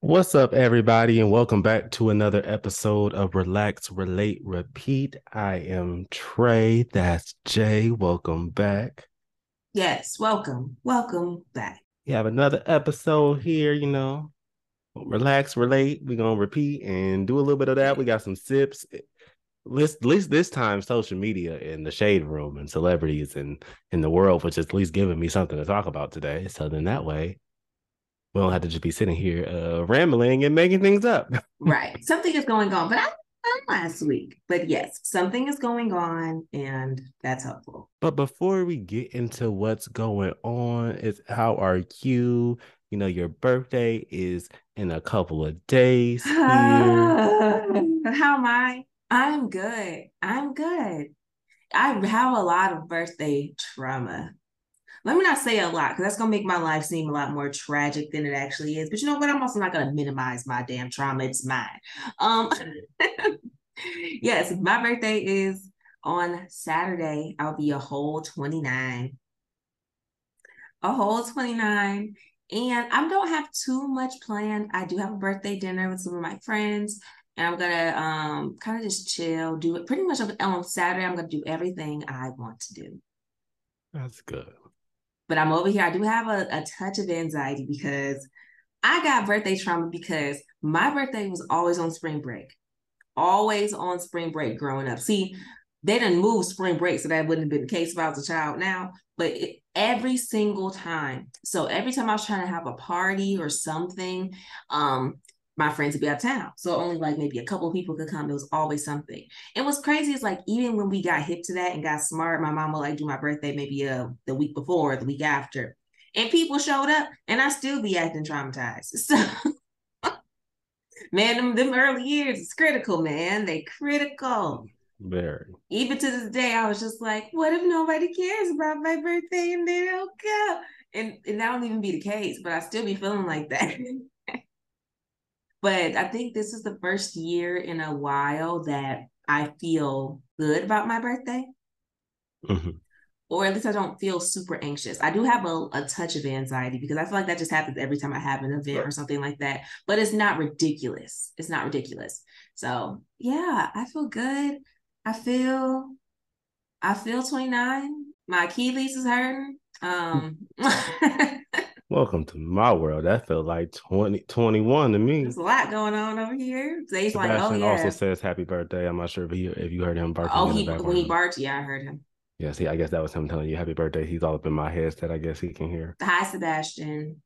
What's up, everybody, and welcome back to another episode of Relax, Relate, Repeat. I am Trey. That's Jay. Welcome back. Yes, welcome. Welcome back. We have another episode here, you know. Relax, relate. We're gonna repeat and do a little bit of that. We got some sips. Least, at least this time, social media and the shade room and celebrities and in the world, which is at least giving me something to talk about today. So then that way we don't have to just be sitting here uh, rambling and making things up. right. Something is going on, but I last week. But yes, something is going on and that's helpful. But before we get into what's going on, it's how are you? You know, your birthday is in a couple of days. How am I? I'm good. I'm good. I have a lot of birthday trauma let me not say a lot because that's gonna make my life seem a lot more tragic than it actually is. But you know what? I'm also not gonna minimize my damn trauma. It's mine. Um, yes, my birthday is on Saturday. I'll be a whole 29. A whole 29. And I don't have too much planned. I do have a birthday dinner with some of my friends. And I'm gonna um kind of just chill, do it pretty much on Saturday. I'm gonna do everything I want to do. That's good. But I'm over here. I do have a, a touch of anxiety because I got birthday trauma because my birthday was always on spring break. Always on spring break growing up. See, they didn't move spring break, so that wouldn't have been the case if I was a child now. But it, every single time, so every time I was trying to have a party or something, um, my friends would be out of town. So only like maybe a couple of people could come. It was always something. And what's crazy is like even when we got hip to that and got smart, my mom would like do my birthday maybe uh the week before, the week after. And people showed up and I still be acting traumatized. So man, them, them early years is critical, man. They critical. Very. Even to this day, I was just like, what if nobody cares about my birthday and they don't go? And, and that don't even be the case, but I still be feeling like that. But I think this is the first year in a while that I feel good about my birthday. Mm-hmm. Or at least I don't feel super anxious. I do have a, a touch of anxiety because I feel like that just happens every time I have an event or something like that. But it's not ridiculous. It's not ridiculous. So yeah, I feel good. I feel I feel 29. My Achilles is hurting. Um Welcome to my world. That felt like 20, 21 to me. There's a lot going on over here. Sebastian like, oh yeah. also says happy birthday. I'm not sure if he if you heard him barking. Oh, he when he barked, yeah, I heard him. Yeah, see, I guess that was him telling you happy birthday. He's all up in my headset. I guess he can hear. Hi, Sebastian.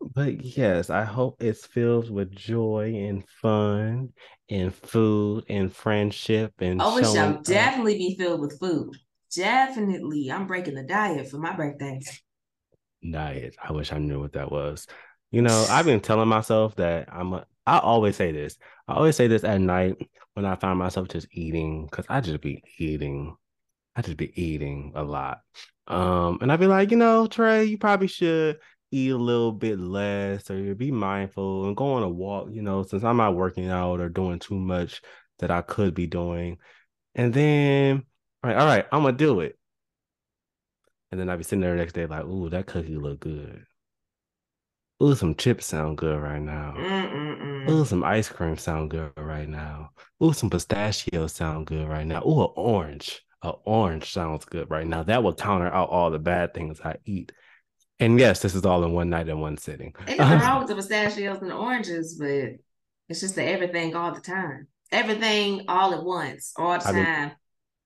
But yes, I hope it's filled with joy and fun and food and friendship and. Oh, it shall definitely be filled with food definitely I'm breaking the diet for my birthday. Diet. I wish I knew what that was. You know, I've been telling myself that I'm a I always say this. I always say this at night when I find myself just eating because I just be eating. I just be eating a lot. Um, and I'd be like, you know, Trey, you probably should eat a little bit less or be mindful and go on a walk, you know, since I'm not working out or doing too much that I could be doing. And then right, all right, I'm gonna do it. And then I'd be sitting there the next day like, ooh, that cookie look good. Ooh, some chips sound good right now. Mm-mm-mm. Ooh, some ice cream sound good right now. Ooh, some pistachios sound good right now. Ooh, an orange. An orange sounds good right now. That will counter out all the bad things I eat. And yes, this is all in one night in one sitting. Nothing wrong with the pistachios and the oranges, but it's just the everything all the time. Everything all at once, all the I've time. Been,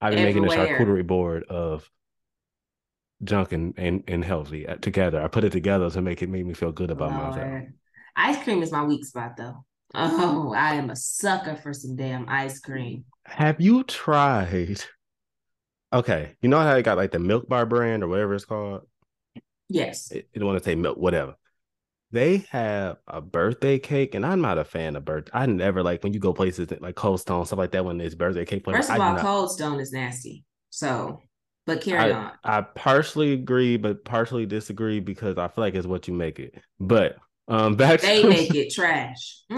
I've been Everywhere. making a charcuterie board of junk and, and, and healthy uh, together. I put it together to make it make me feel good about Lord. myself. Ice cream is my weak spot though. Oh, I am a sucker for some damn ice cream. Have you tried? Okay, you know how I got like the Milk Bar brand or whatever it's called. Yes. It, it want to say milk, whatever they have a birthday cake, and I'm not a fan of birth. I never like when you go places like Cold Stone stuff like that when it's birthday cake. First of all, not, Cold Stone is nasty. So, but carry I, on. I partially agree, but partially disagree because I feel like it's what you make it. But um, back they to, make it trash.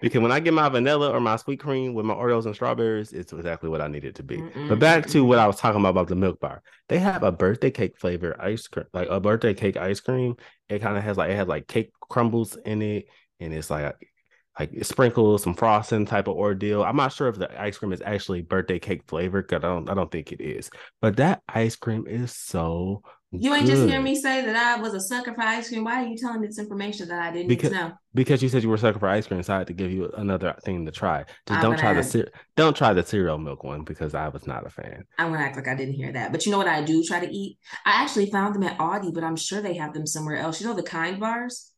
because when I get my vanilla or my sweet cream with my Oreos and strawberries, it's exactly what I need it to be. Mm-mm, but back to what I was talking about about the milk bar. They have a birthday cake flavor ice cream, like a birthday cake ice cream. It kind of has like it has like cake crumbles in it, and it's like like it sprinkles, some frosting type of ordeal. I'm not sure if the ice cream is actually birthday cake flavor because I don't I don't think it is. But that ice cream is so you ain't just hear me say that I was a sucker for ice cream. Why are you telling me this information that I didn't because, know? Because you said you were a sucker for ice cream, so I had to give you another thing to try. Just I'm don't try act. the don't try the cereal milk one because I was not a fan. I'm gonna act like I didn't hear that. But you know what I do try to eat? I actually found them at Aldi, but I'm sure they have them somewhere else. You know the kind bars?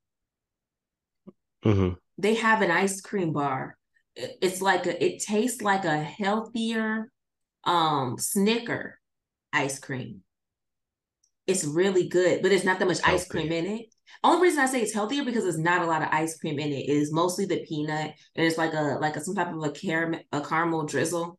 Mm-hmm. They have an ice cream bar. It's like a it tastes like a healthier um Snicker ice cream it's really good, but there's not that much ice cream in it. Only reason I say it's healthier because there's not a lot of ice cream in it. It is mostly the peanut, and it's like a like a, some type of a caramel a caramel drizzle,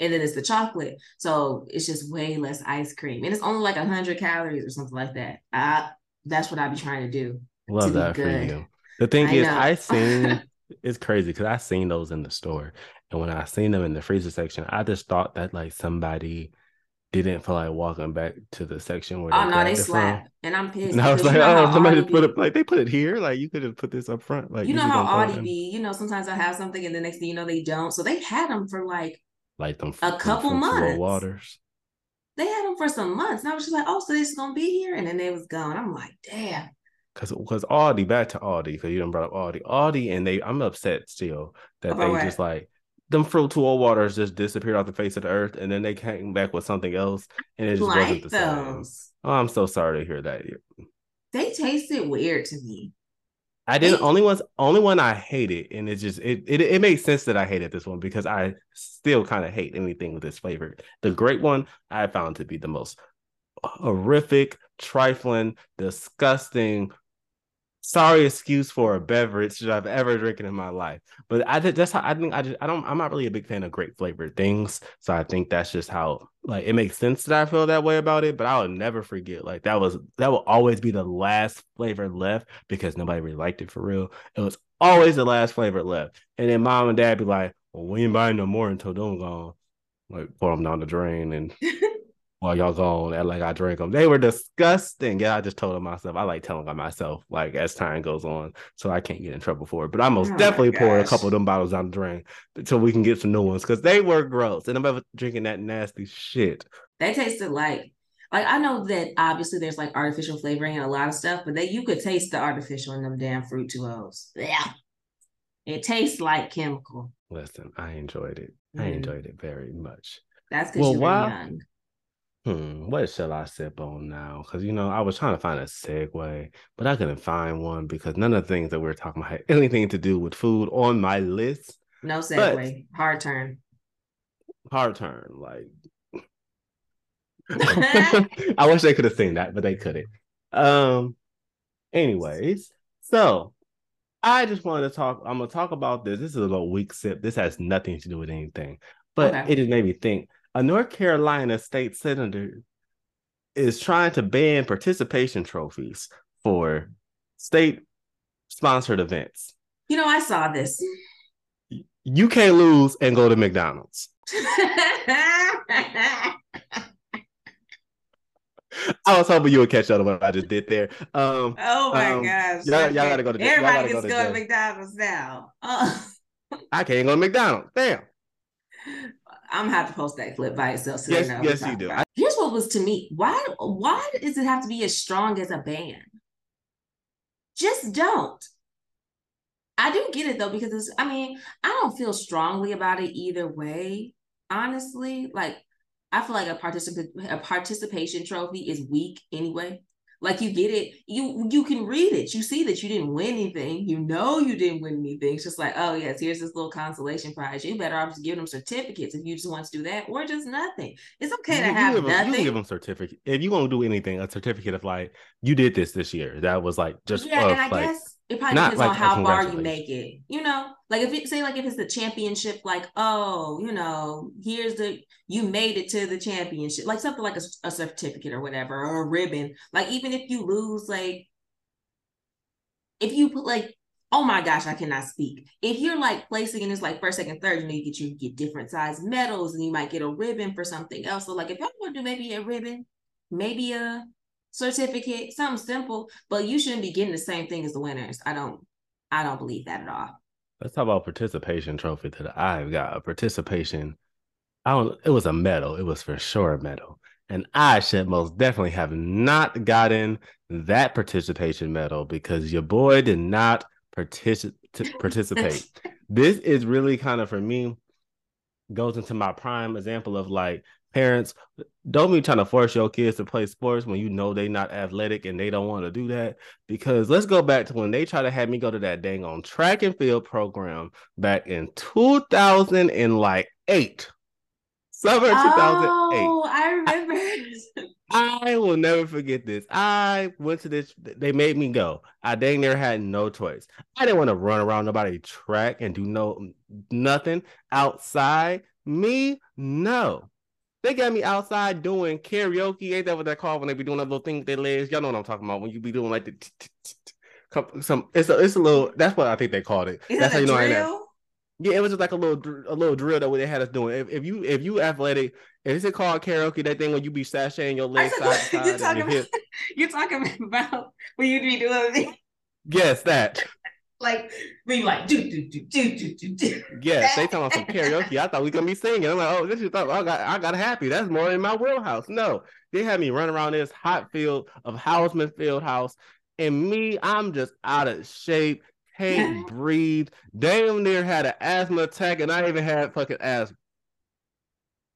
and then it's the chocolate. So it's just way less ice cream, and it's only like hundred calories or something like that. I, that's what I be trying to do. Love to that for you. The thing I is, know. I seen it's crazy because I seen those in the store, and when I seen them in the freezer section, I just thought that like somebody didn't feel like walking back to the section where. Oh no, they slapped, and I'm pissed. And I was like, oh, somebody put it like they put it here. Like you could have put this up front. Like you know how Aldi be. You know, sometimes I have something, and the next thing you know, they don't. So they had them for like like them a couple them months. Waters. They had them for some months, and I was just like, oh, so this is gonna be here, and then they was gone. I'm like, damn. Cause, cause Aldi, back to Aldi, cause you done brought up Aldi, Aldi, and they, I'm upset still that About they what? just like them fruitful waters just disappeared off the face of the earth, and then they came back with something else, and it just like wasn't the those. same. Oh, I'm so sorry to hear that. They tasted weird to me. I didn't. They, only ones, only one I hated, and it just it it it makes sense that I hated this one because I still kind of hate anything with this flavor. The great one I found to be the most horrific, trifling, disgusting, sorry excuse for a beverage that I've ever drinking in my life. But I that's how I think I just I don't I'm not really a big fan of grape flavored things. So I think that's just how like it makes sense that I feel that way about it. But I'll never forget like that was that will always be the last flavor left because nobody really liked it for real. It was always the last flavor left. And then mom and dad be like, Well, we ain't buying no more until them gone. Like pour them down the drain and while y'all gone and like I drank them. They were disgusting. Yeah, I just told them myself. I like telling on myself like as time goes on, so I can't get in trouble for it. But I most oh definitely pour a couple of them bottles down the drain until we can get some new ones because they were gross. And I'm ever drinking that nasty shit. They tasted like like I know that obviously there's like artificial flavoring and a lot of stuff, but that you could taste the artificial in them damn Fruit2Os. Yeah. It tastes like chemical. Listen, I enjoyed it. Mm. I enjoyed it very much. That's because well, you were while, young. Hmm, what shall I sip on now? Because you know, I was trying to find a segue, but I couldn't find one because none of the things that we are talking about had anything to do with food on my list. No segue. But, hard turn. Hard turn. Like I wish they could have seen that, but they couldn't. Um anyways, so I just wanted to talk. I'm gonna talk about this. This is a little weak sip. This has nothing to do with anything, but okay. it just made me think a North Carolina state senator is trying to ban participation trophies for state sponsored events. You know, I saw this. You can't lose and go to McDonald's. I was hoping you would catch on to what I just did there. Um, oh my um, gosh! Y'all, y'all, gotta go to. Everybody gets to go, to McDonald's now. I can't go to McDonald's. Damn. I'm gonna have to post that clip by itself. So yes, yes, you do. I- Here's what was to me. Why why does it have to be as strong as a band? Just don't. I do get it though, because it's, I mean, I don't feel strongly about it either way. Honestly, like I feel like a participant a participation trophy is weak anyway. Like you get it, you you can read it. You see that you didn't win anything. You know you didn't win anything. It's just like, oh yes, here's this little consolation prize. You better off just give them certificates if you just want to do that, or just nothing. It's okay you, to have them, nothing. You give them certificate if you want to do anything. A certificate of like you did this this year. That was like just yeah, and I like, guess it probably depends like on how far you make it. You know, like if you say like if it's the championship, like oh, you know, here's the you made it to the championship, like something like a, a certificate or whatever, or a ribbon. Like even if you lose, like if you put like oh my gosh, I cannot speak. If you're like placing in this like first, second, third, you know, you get you get different size medals and you might get a ribbon for something else. So like if y'all want to do maybe a ribbon, maybe a certificate, something simple, but you shouldn't be getting the same thing as the winners. I don't I don't believe that at all. Let's talk about participation trophy that I've got. A participation. I don't it was a medal. It was for sure a medal. And I should most definitely have not gotten that participation medal because your boy did not participate participate. this is really kind of for me goes into my prime example of like parents don't be trying to force your kids to play sports when you know they're not athletic and they don't want to do that. Because let's go back to when they try to have me go to that dang on track and field program back in 2000 and like 8 Summer 2008. Oh, I remember. I will never forget this. I went to this, they made me go. I dang near had no choice. I didn't want to run around nobody track and do no nothing outside. Me, no. They got me outside doing karaoke. Ain't that what they call when they be doing that little thing with their legs? Y'all know what I'm talking about. When you be doing like the some it's a it's a little that's what I think they called it. That's how you know I yeah, it was just like a little a little drill that they had us doing. If, if you if you athletic, is it called karaoke? That thing when you be sashaying your legs side to side. You're talking, about, you're talking about when you be doing. Yes, that. Like we like do do do do do do do. Yes, they talking about some karaoke. I thought we gonna be singing. I'm like, oh, this is thought I got I got happy. That's more in my wheelhouse. No, they had me run around this hot field of Houseman Field House, and me, I'm just out of shape can't breathe. Damn near had an asthma attack, and I even had fucking asthma.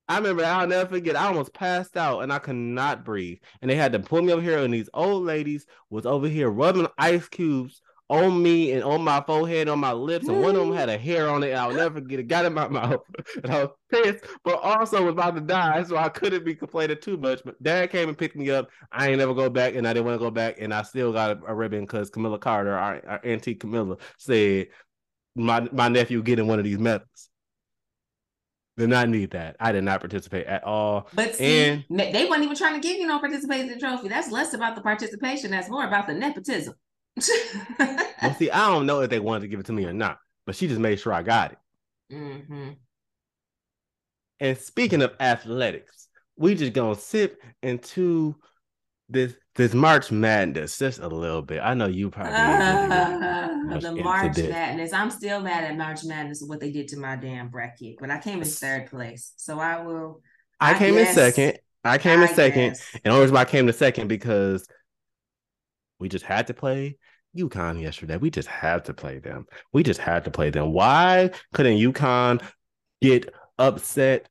I remember I'll never forget. I almost passed out and I could not breathe. And they had to pull me over here, and these old ladies was over here rubbing ice cubes on me and on my forehead, on my lips, and one of them mm. had a hair on it. I'll never forget it. Got in my mouth, and I was pissed, but also was about to die, so I couldn't be complaining too much. But Dad came and picked me up. I ain't never go back, and I didn't want to go back, and I still got a, a ribbon because Camilla Carter, our, our auntie Camilla, said my my nephew getting one of these medals. Did not need that. I did not participate at all. But see, and they weren't even trying to give you no participation trophy. That's less about the participation. That's more about the nepotism well, see, I don't know if they wanted to give it to me or not, but she just made sure I got it. Mm-hmm. And speaking of athletics, we just gonna sip into this this March Madness just a little bit. I know you probably uh, the March Madness. I'm still mad at March Madness what they did to my damn bracket, but I came in third place, so I will. I, I came guess, in second. I came I in second, guess. and only reason why I came to second because we just had to play UConn yesterday. We just had to play them. We just had to play them. Why couldn't UConn get upset?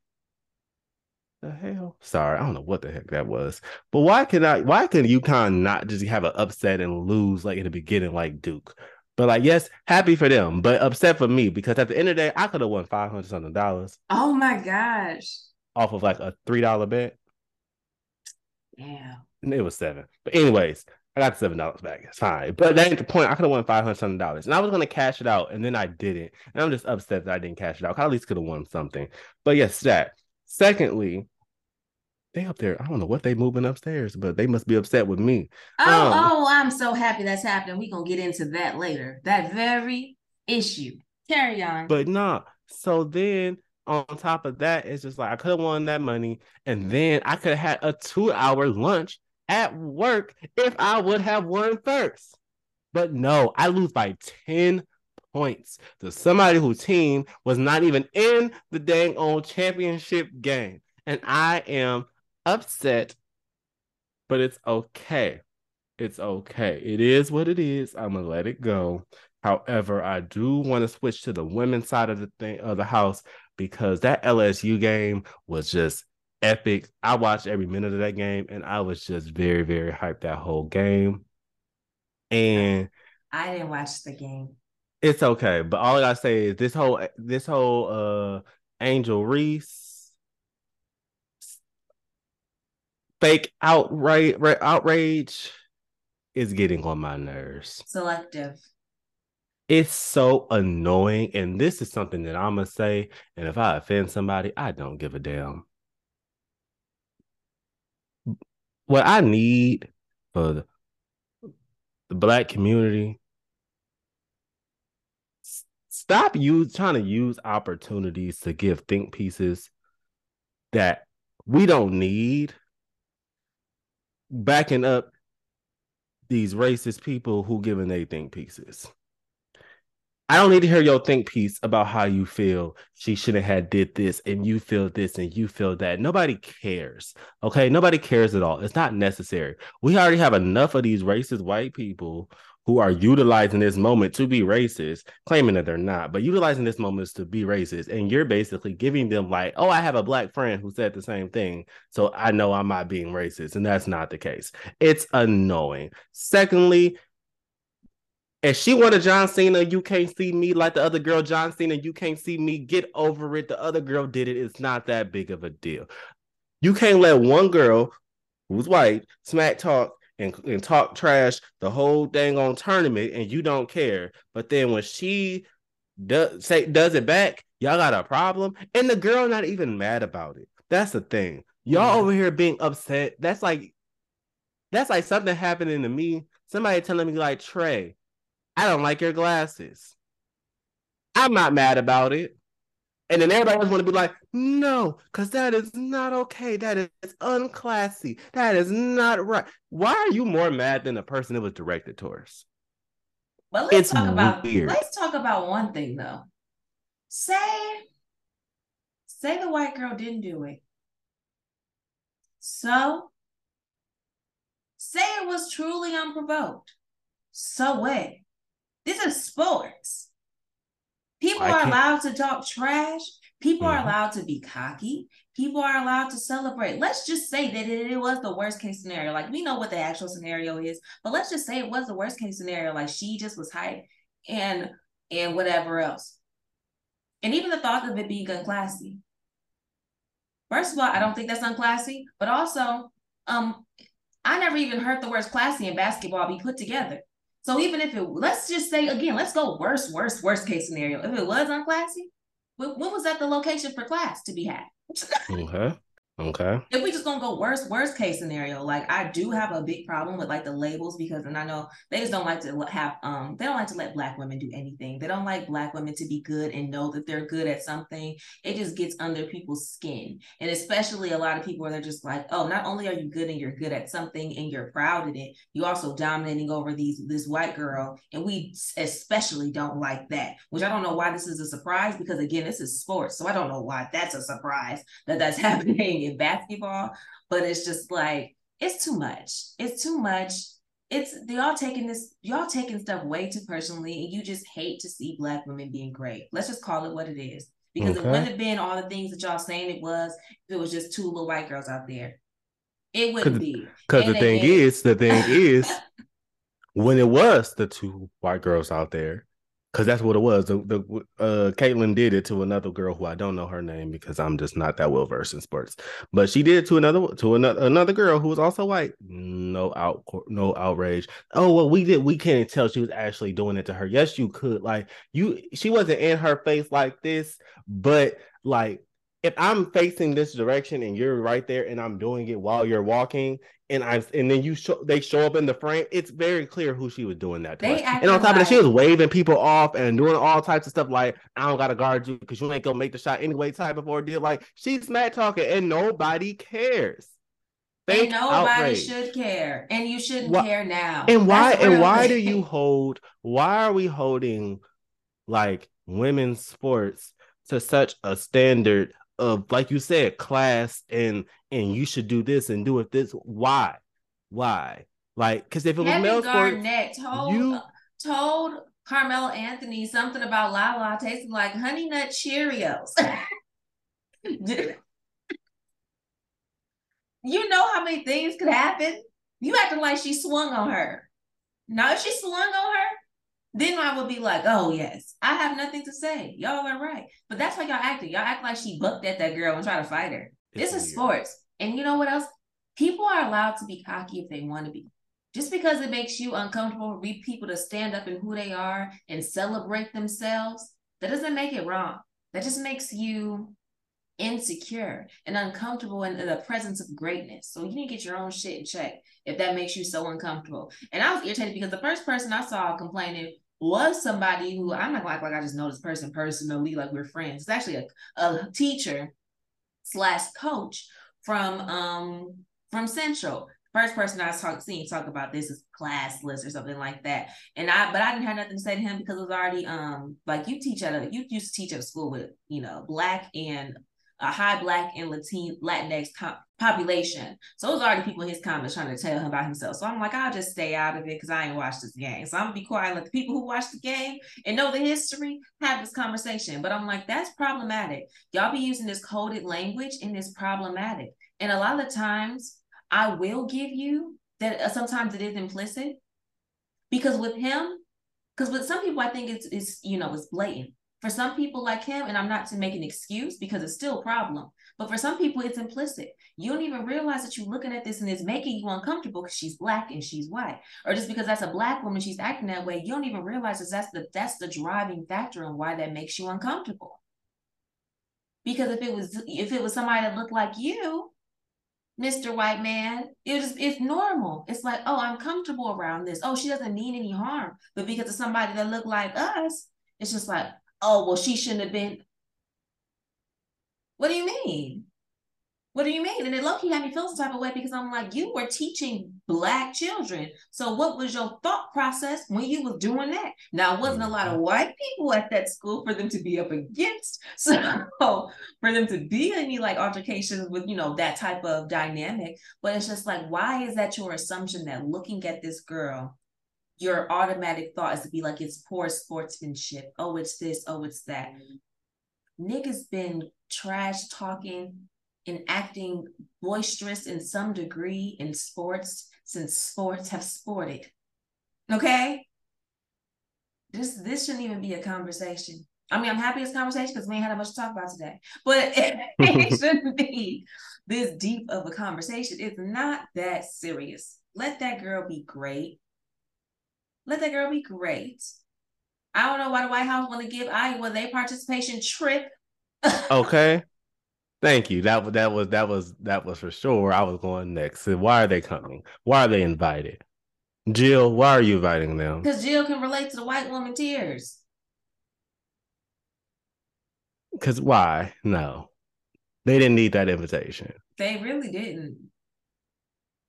The hell? Sorry, I don't know what the heck that was. But why can I why can UConn not just have an upset and lose like in the beginning like Duke? But like, yes, happy for them, but upset for me because at the end of the day, I could have won five hundred something dollars. Oh my gosh! Off of like a three dollar bet. Yeah. It was seven. But anyways, I got seven dollars back. It's fine. But that ain't the point. I could have won five hundred something dollars. And I was gonna cash it out, and then I didn't. And I'm just upset that I didn't cash it out. I at least could have won something. But yes, that. Secondly, they up there. I don't know what they moving upstairs, but they must be upset with me. Oh, um, oh, I'm so happy that's happening. We're gonna get into that later. That very issue. Carry on. But nah. So then on top of that, it's just like I could have won that money, and then I could have had a two-hour lunch at work if I would have won first. But no, I lose by 10 points to somebody whose team was not even in the dang old championship game. And I am upset, but it's okay. It's okay. It is what it is. I'm gonna let it go. However, I do want to switch to the women's side of the thing of the house because that LSU game was just epic. I watched every minute of that game and I was just very, very hyped that whole game. And I didn't watch the game. It's okay, but all I gotta say is this whole this whole uh Angel Reese fake outright outrage is getting on my nerves. Selective. It's so annoying, and this is something that I'm gonna say. And if I offend somebody, I don't give a damn what I need for the, the black community stop you trying to use opportunities to give think pieces that we don't need backing up these racist people who giving they think pieces. I don't need to hear your think piece about how you feel. She shouldn't have did this, and you feel this, and you feel that. Nobody cares. Okay, nobody cares at all. It's not necessary. We already have enough of these racist white people who are utilizing this moment to be racist, claiming that they're not, but utilizing this moment to be racist. And you're basically giving them like, oh, I have a black friend who said the same thing, so I know I'm not being racist, and that's not the case. It's annoying. Secondly, if she wanted John Cena, you can't see me like the other girl, John Cena, you can't see me. Get over it. The other girl did it. It's not that big of a deal. You can't let one girl who's white smack talk and, and talk trash the whole dang on tournament and you don't care. But then when she does say does it back, y'all got a problem. And the girl not even mad about it. That's the thing. Y'all yeah. over here being upset. That's like that's like something happening to me. Somebody telling me like Trey, I don't like your glasses. I'm not mad about it. And then everybody else want to be like, no, because that is not okay. That is unclassy. That is not right. Why are you more mad than the person it was directed towards? But let's it's talk about weird. let's talk about one thing though. Say, say the white girl didn't do it. So say it was truly unprovoked. So what? This is sports. People I are can't... allowed to talk trash. People mm-hmm. are allowed to be cocky. People are allowed to celebrate. Let's just say that it, it, was the worst case scenario. Like we know what the actual scenario is, but let's just say it was the worst case scenario. Like she just was hyped and and whatever else. And even the thought of it being unclassy. First of all, I don't think that's unclassy, but also, um, I never even heard the words classy in basketball be put together. So even if it, let's just say again, let's go worst, worst, worst case scenario. If it was unclassy, when, was that the location for class to be had? okay. Okay. If we just gonna go worst worst case scenario, like I do have a big problem with like the labels because, and I know they just don't like to have um they don't like to let black women do anything. They don't like black women to be good and know that they're good at something. It just gets under people's skin, and especially a lot of people where they're just like, oh, not only are you good and you're good at something and you're proud of it, you also dominating over these this white girl, and we especially don't like that. Which I don't know why this is a surprise because again, this is sports, so I don't know why that's a surprise that that's happening in basketball, but it's just like it's too much. It's too much. It's y'all taking this, y'all taking stuff way too personally, and you just hate to see black women being great. Let's just call it what it is. Because okay. it wouldn't have been all the things that y'all saying it was if it was just two little white girls out there. It wouldn't be. Because the thing is, the thing is, when it was the two white girls out there, because that's what it was. The, the uh, Caitlin did it to another girl who I don't know her name because I'm just not that well versed in sports. But she did it to another to another another girl who was also white. No out no outrage. Oh well, we did. We can't tell she was actually doing it to her. Yes, you could. Like you, she wasn't in her face like this, but like if I'm facing this direction and you're right there and I'm doing it while you're walking and I and then you show they show up in the frame, it's very clear who she was doing that to. And on top of that, she was waving people off and doing all types of stuff like I don't gotta guard you because you ain't gonna make the shot anyway type of ordeal. Like she's mad talking and nobody cares. and nobody outrage. should care. And you shouldn't why, care now. And why and why do you hold why are we holding like women's sports to such a standard of like you said class and and you should do this and do it this why why like because if it was Kevin male Garnett sports, told you told Carmelo Anthony something about Lala tasting like honey nut Cheerios. you know how many things could happen. You acting like she swung on her. Now if she swung on her, then I would be like, oh yes, I have nothing to say. Y'all are right. But that's why y'all acting. Y'all act like she bucked at that girl and try to fight her. It's this weird. is sports. And you know what else? People are allowed to be cocky if they want to be. Just because it makes you uncomfortable, read people to stand up in who they are and celebrate themselves, that doesn't make it wrong. That just makes you insecure and uncomfortable in the presence of greatness. So you need to get your own shit in check if that makes you so uncomfortable. And I was irritated because the first person I saw complaining was somebody who I'm not like like I just know this person personally, like we're friends. It's actually a, a teacher slash coach from um from Central. First person I talk seen talk about this is classless or something like that. And I but I didn't have nothing to say to him because it was already um like you teach at a you used to teach at a school with you know black and a high black and Latin Latinx population. So it was already people in his comments trying to tell him about himself. So I'm like, I'll just stay out of it because I ain't watched this game. So I'm gonna be quiet. Let the people who watch the game and know the history have this conversation. But I'm like, that's problematic. Y'all be using this coded language and it's problematic. And a lot of times, I will give you that. Uh, sometimes it is implicit because with him, because with some people, I think it's it's you know it's blatant. For some people like him, and I'm not to make an excuse because it's still a problem, but for some people, it's implicit. You don't even realize that you're looking at this and it's making you uncomfortable because she's black and she's white, or just because that's a black woman, she's acting that way. You don't even realize that that's the that's the driving factor and why that makes you uncomfortable. Because if it was if it was somebody that looked like you, Mr. White Man. It was it's normal. It's like, oh, I'm comfortable around this. Oh, she doesn't mean any harm. But because of somebody that looked like us, it's just like, oh, well, she shouldn't have been. What do you mean? What do you mean? And it low key had me feel some type of way because I'm like, you were teaching black children. So what was your thought process when you was doing that? Now it wasn't a lot of white people at that school for them to be up against. So for them to be any like altercations with, you know, that type of dynamic. But it's just like, why is that your assumption that looking at this girl, your automatic thought is to be like it's poor sportsmanship. Oh, it's this, oh, it's that. Niggas been trash talking and acting boisterous in some degree in sports since sports have sported. Okay? This this shouldn't even be a conversation. I mean, I'm happy it's a conversation because we ain't had a much to talk about today. But it, it shouldn't be this deep of a conversation. It's not that serious. Let that girl be great. Let that girl be great. I don't know why the White House want to give Iowa their participation trip. okay. Thank you. That that was that was that was for sure. I was going next. So why are they coming? Why are they invited? Jill, why are you inviting them? Because Jill can relate to the white woman tears. Because why? No, they didn't need that invitation. They really didn't.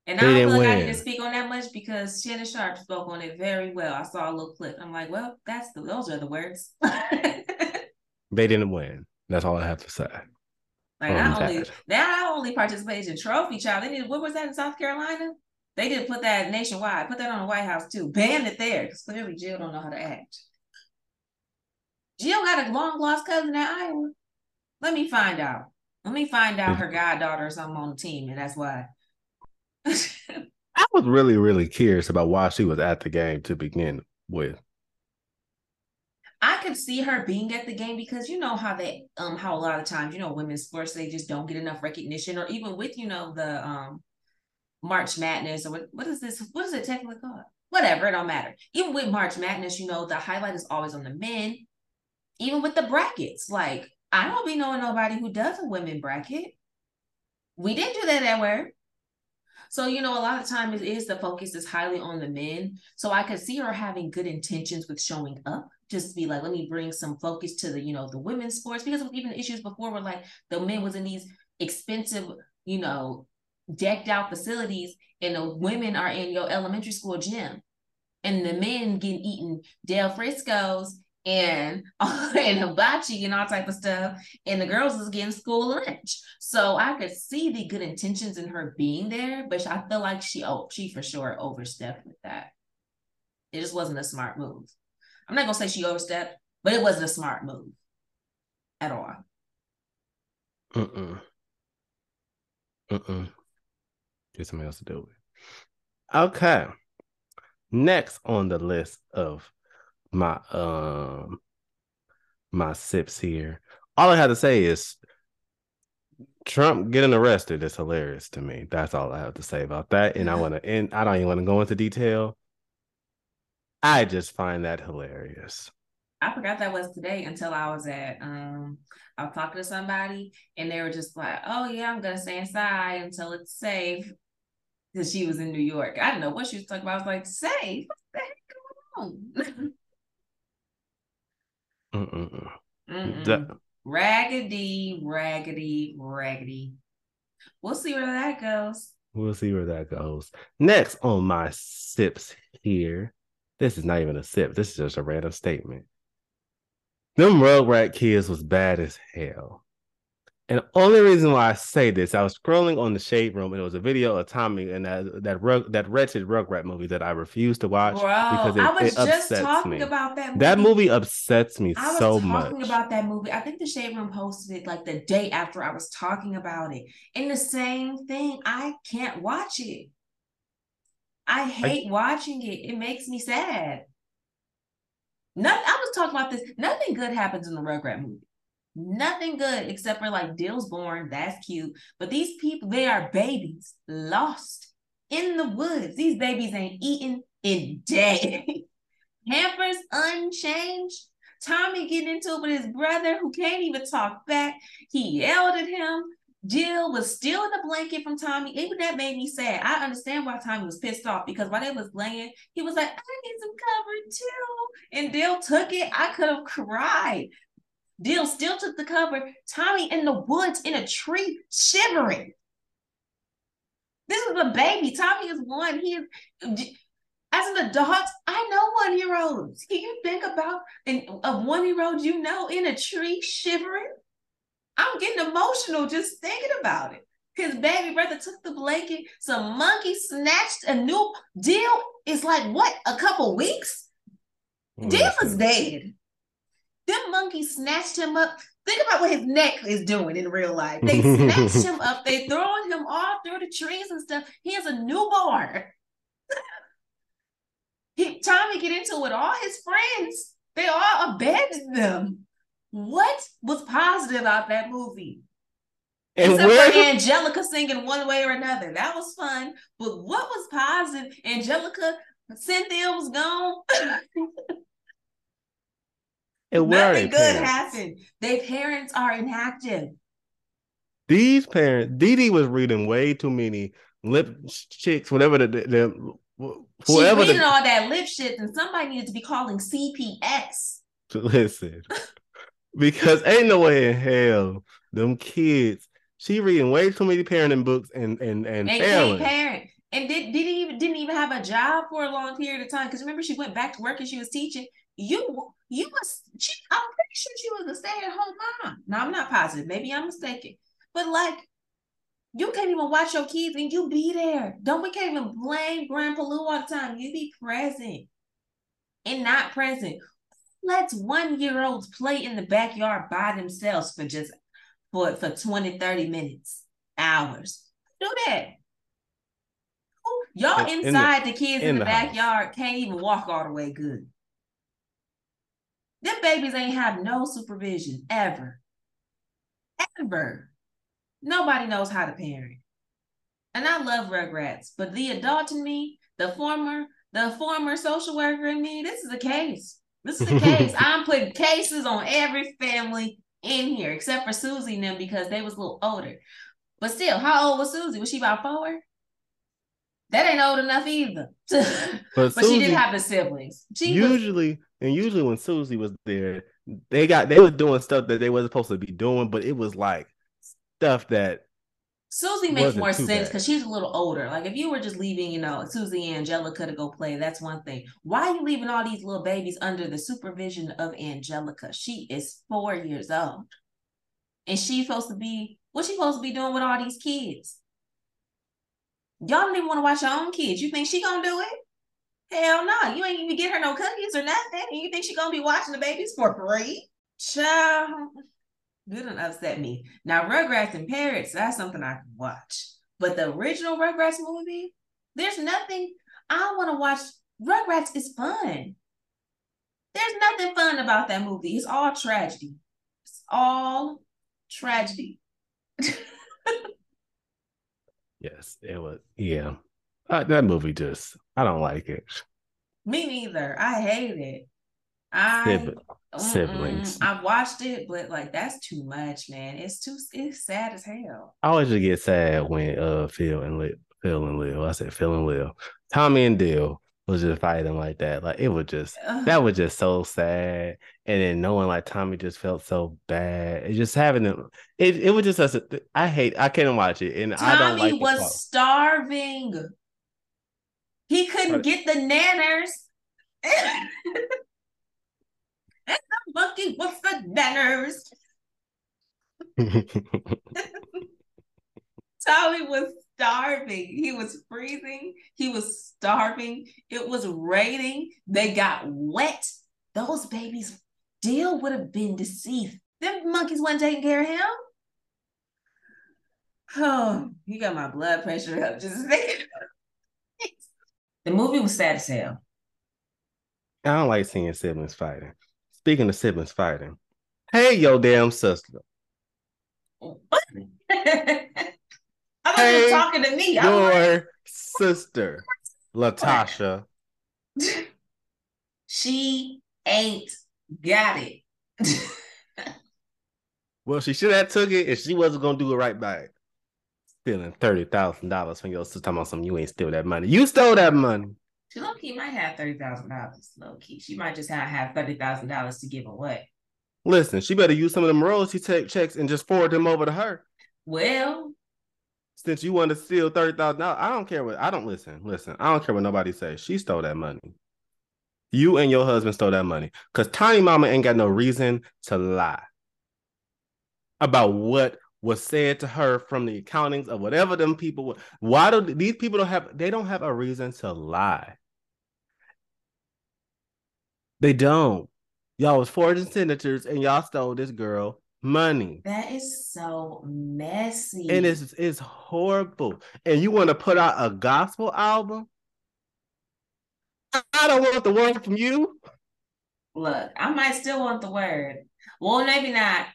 And they I don't feel like win. I need to speak on that much because Shannon Sharpe spoke on it very well. I saw a little clip. I'm like, well, that's the those are the words. they didn't win. That's all I have to say. Like I only that only participation trophy child. They did what was that in South Carolina? They didn't put that nationwide, put that on the White House too. Banned it there because clearly Jill don't know how to act. Jill got a long lost cousin at Iowa. Let me find out. Let me find out her goddaughter or something on the team, and that's why. I was really, really curious about why she was at the game to begin with. I could see her being at the game because you know how they um how a lot of times you know women's sports they just don't get enough recognition or even with you know the um March Madness or what what is this what is it technically called? Whatever it don't matter. Even with March Madness you know the highlight is always on the men. Even with the brackets like I don't be knowing nobody who does a women bracket. We didn't do that everywhere so, you know, a lot of time it is the focus is highly on the men. So I could see her having good intentions with showing up. Just be like, let me bring some focus to the, you know, the women's sports. Because even the issues before were like the men was in these expensive, you know, decked out facilities and the women are in your elementary school gym. And the men getting eaten Del Frisco's and and hibachi and all type of stuff and the girls was getting school lunch so i could see the good intentions in her being there but i feel like she oh she for sure overstepped with that it just wasn't a smart move I'm not gonna say she overstepped, but it wasn't a smart move at all. Mm-mm. Mm-mm. Get somebody else to do with. Okay. Next on the list of my um my sips here. All I have to say is Trump getting arrested is hilarious to me. That's all I have to say about that. And I want to end. I don't even want to go into detail I just find that hilarious. I forgot that was today until I was at um I was talking to somebody and they were just like, Oh yeah, I'm gonna stay inside until it's safe. Because she was in New York. I don't know what she was talking about. I was like, safe? What the heck going on? Mm-mm. Mm-mm. Raggedy, raggedy, raggedy. We'll see where that goes. We'll see where that goes. Next on my sips here. This is not even a sip. This is just a random statement. Them Rugrat kids was bad as hell. And the only reason why I say this, I was scrolling on the shade room and it was a video of Tommy and that that rug, that wretched Rugrat movie that I refuse to watch Bro, because it, I was it just talking me. about that. Movie. That movie upsets me I was so talking much. about that movie. I think the shade room posted it like the day after I was talking about it. And the same thing, I can't watch it. I hate I, watching it. It makes me sad. Nothing, I was talking about this. Nothing good happens in the Rugrat movie. Nothing good except for like Dil's born. That's cute. But these people, they are babies lost in the woods. These babies ain't eaten in days. Hampers unchanged. Tommy getting into it with his brother who can't even talk back. He yelled at him. Jill was stealing the blanket from Tommy. Even that made me sad. I understand why Tommy was pissed off because while they was laying, he was like, I need some cover too. And Dill took it. I could have cried. Dil still took the cover. Tommy in the woods in a tree, shivering. This is a baby. Tommy is one. He is, as an adult, I know one year olds. Can you think about an, a one year old you know in a tree shivering? I'm getting emotional just thinking about it. His baby brother took the blanket. Some monkey snatched a new deal. Is like what? A couple weeks? Oh, Dil is dead. Them monkeys snatched him up. Think about what his neck is doing in real life. They snatched him up. They throwing him all through the trees and stuff. He has a newborn. he, Tommy get into it with all his friends. They all abandoned them. What was positive about that movie? And Except where... for Angelica singing one way or another. That was fun. But what was positive? Angelica, Cynthia was gone. And where Nothing good parents? happened. Their parents are inactive. These parents, Didi was reading way too many lip chicks, whatever the, the whoever She's reading the, all that Lipschitz, and somebody needed to be calling CPS. Listen, because ain't no way in hell them kids. She reading way too many parenting books and and and, and failing. parent. And did did even didn't even have a job for a long period of time. Because remember, she went back to work and she was teaching. You you was she, I'm pretty sure she was a stay-at-home mom. Now I'm not positive. Maybe I'm mistaken. But like you can't even watch your kids and you be there. Don't we can't even blame Grandpa Lou all the time. You be present and not present. Let's one-year-olds play in the backyard by themselves for just for, for 20, 30 minutes, hours. Do that. Y'all inside in the, the, kids in, in the, the backyard can't even walk all the way good. Them babies ain't have no supervision ever. Ever. Nobody knows how to parent. And I love Rugrats, but the adult in me, the former, the former social worker in me, this is a case. This is a case. I'm putting cases on every family in here, except for Susie and them because they was a little older. But still, how old was Susie? Was she about four? That ain't old enough either. but, but Susie, she did have the siblings. She usually was, and usually when Susie was there, they got they were doing stuff that they wasn't supposed to be doing, but it was like stuff that Susie makes more sense because she's a little older. Like if you were just leaving, you know, Susie and Angelica to go play, that's one thing. Why are you leaving all these little babies under the supervision of Angelica? She is four years old. And she's supposed to be what's she supposed to be doing with all these kids? Y'all don't even want to watch your own kids. You think she gonna do it? Hell no. You ain't even get her no cookies or nothing. And you think she gonna be watching the babies for free? Child, you don't upset me. Now, Rugrats in Paris, that's something I can watch. But the original Rugrats movie, there's nothing I want to watch. Rugrats is fun. There's nothing fun about that movie. It's all tragedy. It's all tragedy. yes, it was. Yeah. Uh, that movie just I don't like it. Me neither. I hate it. I siblings. I watched it, but like that's too much, man. It's too it's sad as hell. I always just get sad when uh Phil and Lil, Phil and Lil. I said Phil and Lil. Tommy and Dil was just fighting like that. Like it was just that was just so sad. And then knowing like Tommy just felt so bad. It just having them. It it was just i hate. I can't watch it, and Tommy I don't like. was starving. He couldn't get the nanners. and the monkey with the nanners. Tommy was starving. He was freezing. He was starving. It was raining. They got wet. Those babies still would have been deceived. Them monkeys weren't taking care of him. Oh, you got my blood pressure up just thinking. The movie was sad as hell. I don't like seeing siblings fighting. Speaking of siblings fighting, hey, yo, damn sister. I thought hey, you were talking to me. Your like, sister, Latasha. she ain't got it. well, she should have took it if she wasn't gonna do it right back. Stealing thirty thousand dollars from your sister talking about something you ain't steal that money. You stole that money. She low key might have thirty thousand dollars. Low key, she might just have, have thirty thousand dollars to give away. Listen, she better use some of them royalty take checks and just forward them over to her. Well, since you want to steal thirty thousand dollars, I don't care what I don't listen. Listen, I don't care what nobody says. She stole that money. You and your husband stole that money because Tiny Mama ain't got no reason to lie about what was said to her from the accountings of whatever them people were. Why do these people don't have? They don't have a reason to lie. They don't. Y'all was forging signatures and y'all stole this girl money. That is so messy. And it's it's horrible. And you want to put out a gospel album? I don't want the word from you. Look, I might still want the word. Well, maybe not.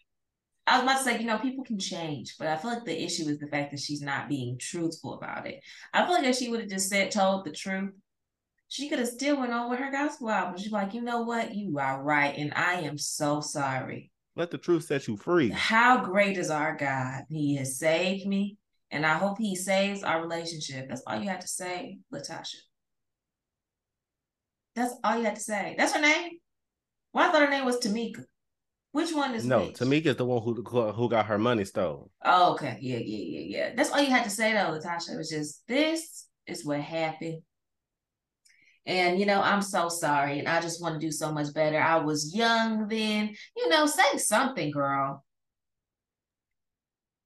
I was about to say, you know, people can change, but I feel like the issue is the fact that she's not being truthful about it. I feel like if she would have just said told the truth, she could have still went on with her gospel album. She's like, you know what? You are right. And I am so sorry. Let the truth set you free. How great is our God? He has saved me, and I hope He saves our relationship. That's all you have to say, Latasha. That's all you have to say. That's her name. Well, I thought her name was Tamika. Which one is no? which? Tamika is the one who who got her money stolen. Oh, okay. Yeah, yeah, yeah, yeah. That's all you had to say though, Latasha. It was just this is what happened. And, you know, I'm so sorry. And I just want to do so much better. I was young then. You know, say something, girl.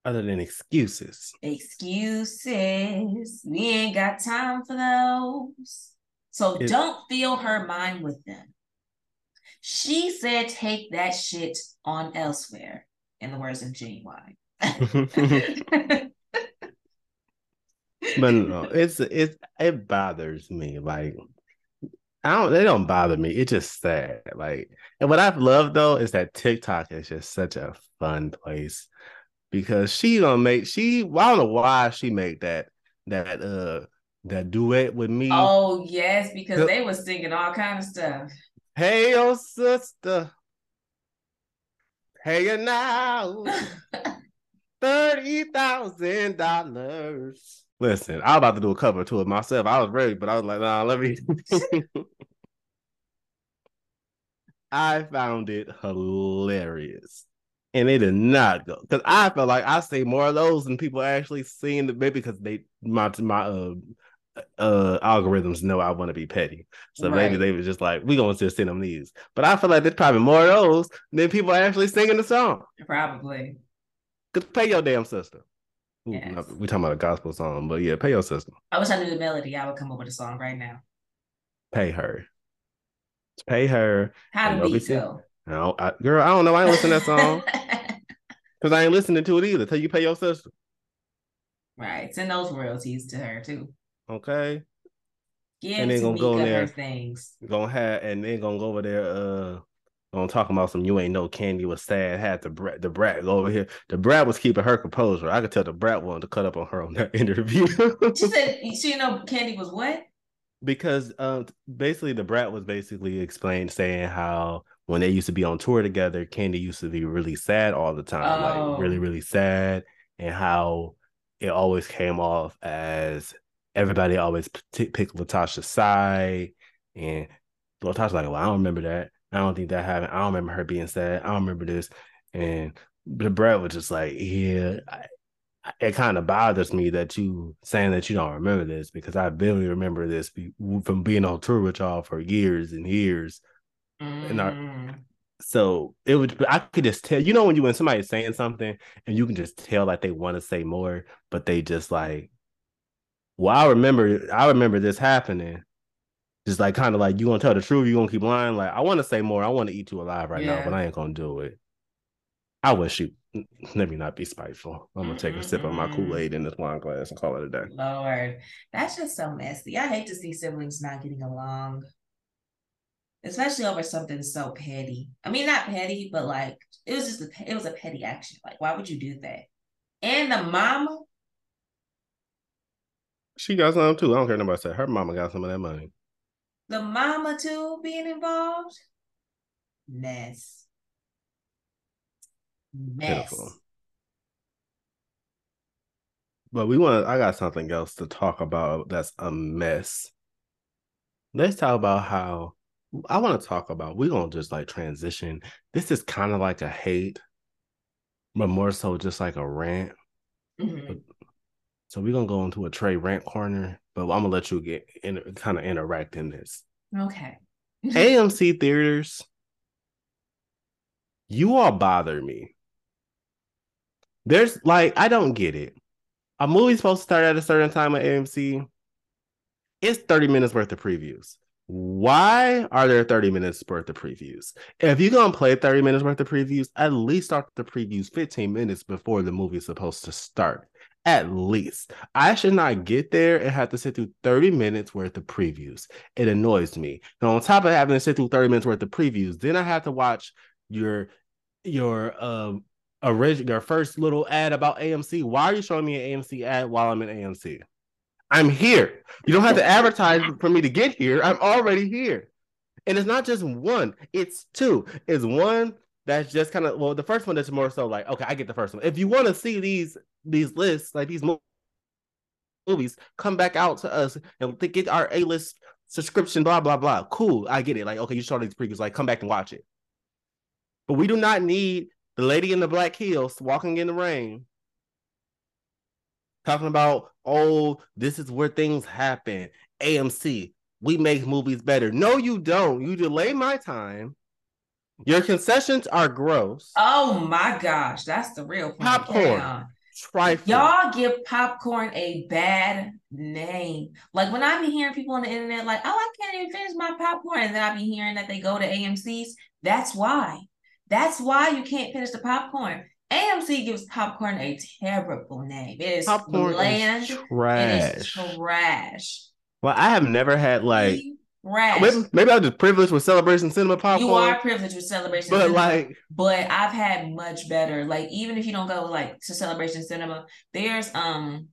Other than excuses. Excuses. We ain't got time for those. So it, don't fill her mind with them. She said, take that shit on elsewhere, in the words of Ginuwine. but no, it's it it bothers me. Like I don't they don't bother me. It's just sad. Like, and what I've loved though is that TikTok is just such a fun place because she gonna make she I don't know why she made that that uh that duet with me. Oh yes, because they were singing all kind of stuff. Hey, oh sister, hey you now, thirty thousand dollars. Listen, I was about to do a cover to it myself. I was ready, but I was like, nah, let me. I found it hilarious. And they did not go because I felt like I say more of those than people actually seeing the baby because they my my uh uh algorithms know I want to be petty. So right. maybe they were just like, we're gonna just send them these. But I feel like there's probably more of those than people are actually singing the song. Probably. Cause pay your damn sister. Yes. we talking about a gospel song, but yeah, pay your sister. I wish I knew the melody. I would come up with a song right now. Pay her. Pay her. How go? No, I, girl, I don't know. I ain't listen to that song because I ain't listening to it either. Till you pay your sister. Right. Send those royalties to her too. Okay. Give and they're gonna go there. Things. Gonna have and then gonna go over there. Uh, gonna talk about some you ain't know candy was sad. Had the brat the brat go over here. The brat was keeping her composure. I could tell the brat wanted to cut up on her on that interview. she said she you know candy was what? Because um basically the brat was basically explained saying how when they used to be on tour together, Kandi used to be really sad all the time, oh. like really, really sad, and how it always came off as everybody always picked Latasha's side And Latasha's like, well, I don't remember that. I don't think that happened. I don't remember her being sad. I don't remember this. And the Brett was just like, yeah, I, it kind of bothers me that you saying that you don't remember this because I barely remember this from being on tour with y'all for years and years. Mm. And our, so it would I could just tell you know when you when somebody's saying something and you can just tell like they want to say more, but they just like, well, I remember I remember this happening. Just like kind of like you gonna tell the truth, you gonna keep lying. Like I want to say more, I want to eat you alive right yeah. now, but I ain't gonna do it. I wish you let me not be spiteful. I'm gonna take a sip of my mm-hmm. Kool Aid in this wine glass and call it a day. Lord, that's just so messy. I hate to see siblings not getting along, especially over something so petty. I mean, not petty, but like it was just a it was a petty action. Like, why would you do that? And the mama, she got some too. I don't care nobody say her mama got some of that money. The mama too being involved, mess mess. Pitiful. But we want I got something else to talk about that's a mess. Let's talk about how I want to talk about we're gonna just like transition. This is kind of like a hate, but more so just like a rant. Mm-hmm. So we're gonna go into a Trey rant corner, but I'm gonna let you get in kind of interact in this. Okay. AMC theaters, you all bother me. There's like I don't get it. A movie's supposed to start at a certain time at AMC. It's 30 minutes worth of previews. Why are there 30 minutes worth of previews? If you're gonna play 30 minutes worth of previews, at least start the previews 15 minutes before the movie's supposed to start. At least. I should not get there and have to sit through 30 minutes worth of previews. It annoys me. And on top of having to sit through 30 minutes worth of previews, then I have to watch your your um original your first little ad about AMC. Why are you showing me an AMC ad while I'm in AMC? I'm here. You don't have to advertise for me to get here. I'm already here. And it's not just one, it's two. It's one that's just kind of well, the first one that's more so like, okay, I get the first one. If you want to see these these lists, like these movies, come back out to us and get our A list subscription, blah blah blah. Cool, I get it. Like, okay, you saw these previews, like come back and watch it. But we do not need the lady in the black heels walking in the rain, talking about, oh, this is where things happen. AMC, we make movies better. No, you don't. You delay my time. Your concessions are gross. Oh my gosh, that's the real point. Popcorn. Trifling. Y'all give popcorn a bad name. Like when I be hearing people on the internet, like, oh, I can't even finish my popcorn, and then I be hearing that they go to AMC's. That's why. That's why you can't finish the popcorn. AMC gives popcorn a terrible name. It is popcorn bland. Is trash. It is trash. Well, I have never had like trash. Maybe, maybe I'm just privileged with Celebration Cinema popcorn. You are privileged with Celebration, but Cinema, like, but I've had much better. Like even if you don't go like to Celebration Cinema, there's um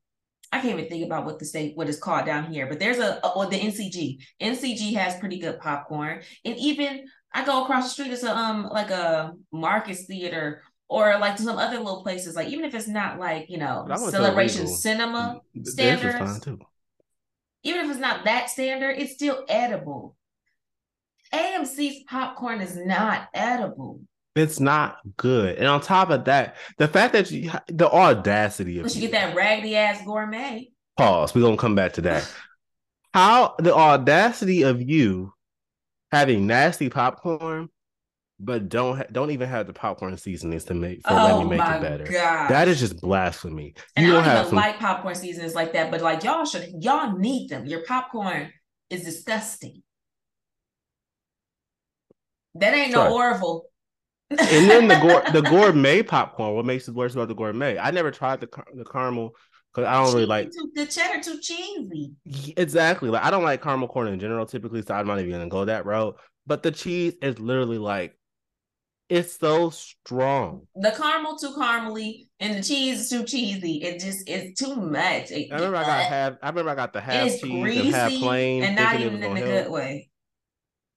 I can't even think about what the state what is called down here, but there's a or the NCG. NCG has pretty good popcorn, and even I go across the street, it's a um like a Marcus Theater or like some other little places. Like even if it's not like you know celebration cinema standards, even if it's not that standard, it's still edible. AMC's popcorn is not edible. It's not good, and on top of that, the fact that you the audacity of you, you get that raggedy ass gourmet. Pause. We're gonna come back to that. How the audacity of you having nasty popcorn, but don't ha- don't even have the popcorn seasonings to make for oh let me oh make it better. Gosh. That is just blasphemy. And you don't, have some... like popcorn seasonings like that, but like y'all should y'all need them. Your popcorn is disgusting. That ain't Sorry. no Orville. and then the gour- the gourmet popcorn. What makes it worse about the gourmet? I never tried the car- the caramel because I don't really like too, the cheddar too cheesy. Exactly. Like I don't like caramel corn in general typically, so I'm not even gonna go that route. But the cheese is literally like it's so strong. The caramel too caramely and the cheese is too cheesy. It just is too much. It, I remember I got half. I remember I got the half cheese and half plain, and not even in a good way.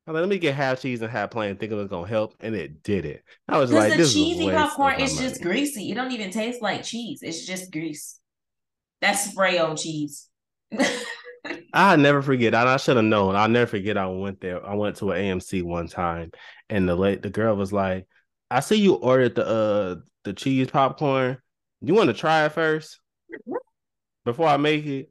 Like, let me get half cheese and half plain, thinking it was gonna help, and it did it. I was like, the this cheesy popcorn is just greasy. It don't even taste like cheese. It's just grease. That's spray on cheese. I never forget. I, I should have known. I'll never forget. I went there. I went to an AMC one time, and the late the girl was like, "I see you ordered the uh the cheese popcorn. You want to try it first before I make it?"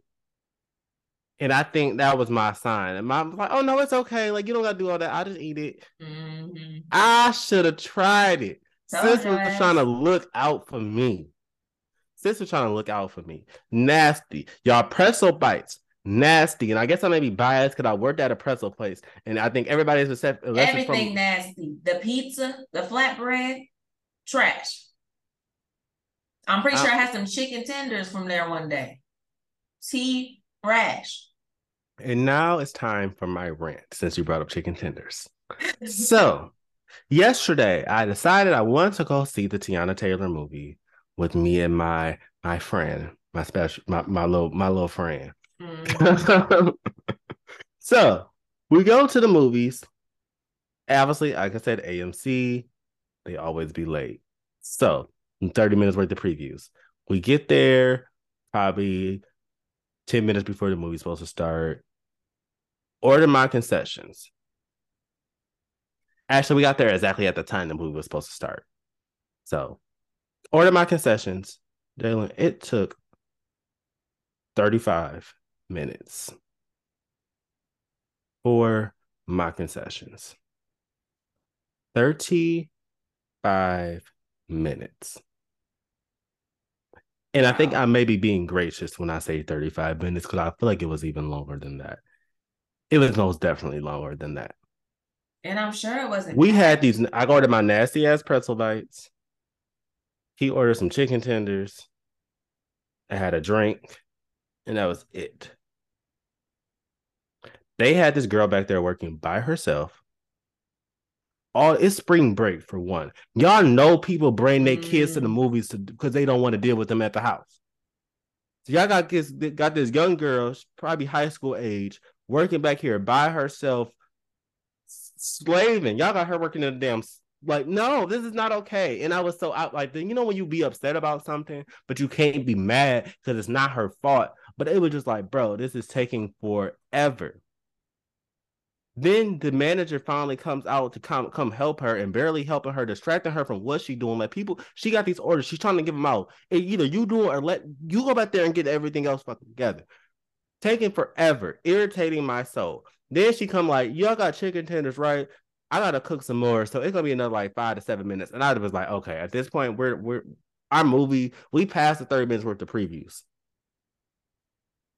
And I think that was my sign. And mom was like, "Oh no, it's okay. Like you don't gotta do all that. I just eat it." Mm-hmm. I should have tried it. Sis was trying to look out for me. Sis was trying to look out for me. Nasty, y'all. Pretzel bites nasty. And I guess I may be biased because I worked at a pretzel place, and I think everybody's except everything from... nasty. The pizza, the flatbread, trash. I'm pretty sure I had some chicken tenders from there one day. Tea rash. And now it's time for my rant since you brought up chicken tenders. so, yesterday I decided I wanted to go see the Teyana Taylor movie with me and my my friend, my special my, my little my little friend. Mm. so we go to the movies. Obviously, like I said, AMC, they always be late. So 30 minutes worth of previews. We get there probably 10 minutes before the movie's supposed to start. Order my concessions. Actually, we got there exactly at the time the movie was supposed to start. So, order my concessions. Jalen, it took 35 minutes for my concessions. 35 minutes. And I think I may be being gracious when I say 35 minutes because I feel like it was even longer than that. It was most definitely longer than that. And I'm sure it wasn't. We had these. I ordered my nasty ass pretzel bites. He ordered some chicken tenders. I had a drink, and that was it. They had this girl back there working by herself. All it's spring break for one. Y'all know people bring their mm. kids to the mm. movies because they don't want to deal with them at the house. So y'all got this got this young girl, probably high school age, working back here by herself, slaving. Y'all got her working in the damn like no this is not okay and i was so out like you know when you be upset about something but you can't be mad because it's not her fault but it was just like bro this is taking forever then the manager finally comes out to come come help her and barely helping her, distracting her from what she's doing. Like people, she got these orders. She's trying to give them out. And either you do it or let you go back there and get everything else fucking together. Taking forever, irritating my soul. Then she come like, y'all got chicken tenders, right? I gotta cook some more, so it's gonna be another like five to seven minutes. And I was like, okay, at this point, we're we're our movie. We passed the thirty minutes worth of previews,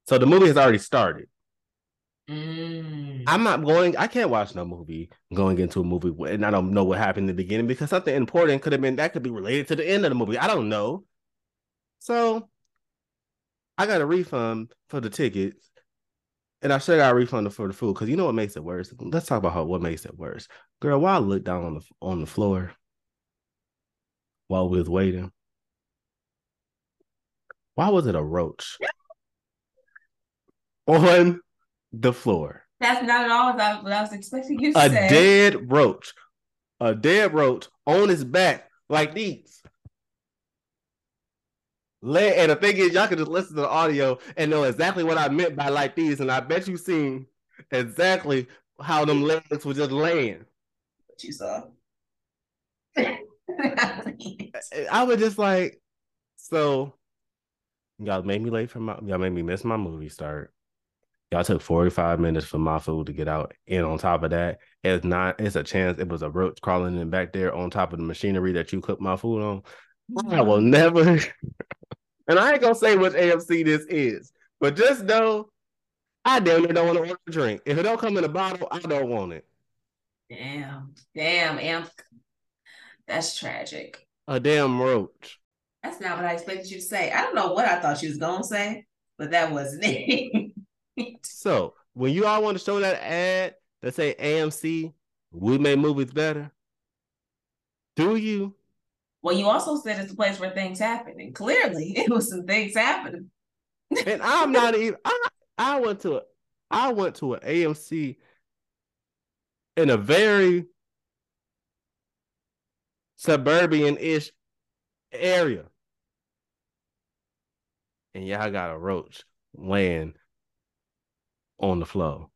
so the movie has already started. Mm. I'm not going. I can't watch no movie going into a movie and I don't know what happened in the beginning because something important could have been that could be related to the end of the movie. I don't know. So I got a refund for the tickets, and I should got a refund for the food because you know what makes it worse. Let's talk about how what makes it worse, girl. While I looked down on the on the floor while we was waiting, why was it a roach on the floor. That's not at all what I, what I was expecting you to a say. A dead roach. A dead roach on his back like these. And the thing is, y'all can just listen to the audio and know exactly what I meant by like these. And I bet you seen exactly how them legs were just laying. What you saw. I was just like, so y'all made me late for my y'all made me miss my movie start. Y'all took 45 minutes for my food to get out. And on top of that, it's not it's a chance it was a roach crawling in back there on top of the machinery that you cooked my food on. I will mm-hmm. never and I ain't gonna say which AMC this is, but just know I damn near don't want to order a drink. If it don't come in a bottle, I don't want it. Damn, damn, amp. That's tragic. A damn roach. That's not what I expected you to say. I don't know what I thought she was gonna say, but that wasn't it. so when you all want to show that ad that say AMC, we make movies better. Do you? Well, you also said it's a place where things happen, and clearly it was some things happening. and I'm not even. I I went to a, I went to an AMC in a very suburban-ish area, and y'all got a roach laying on the floor.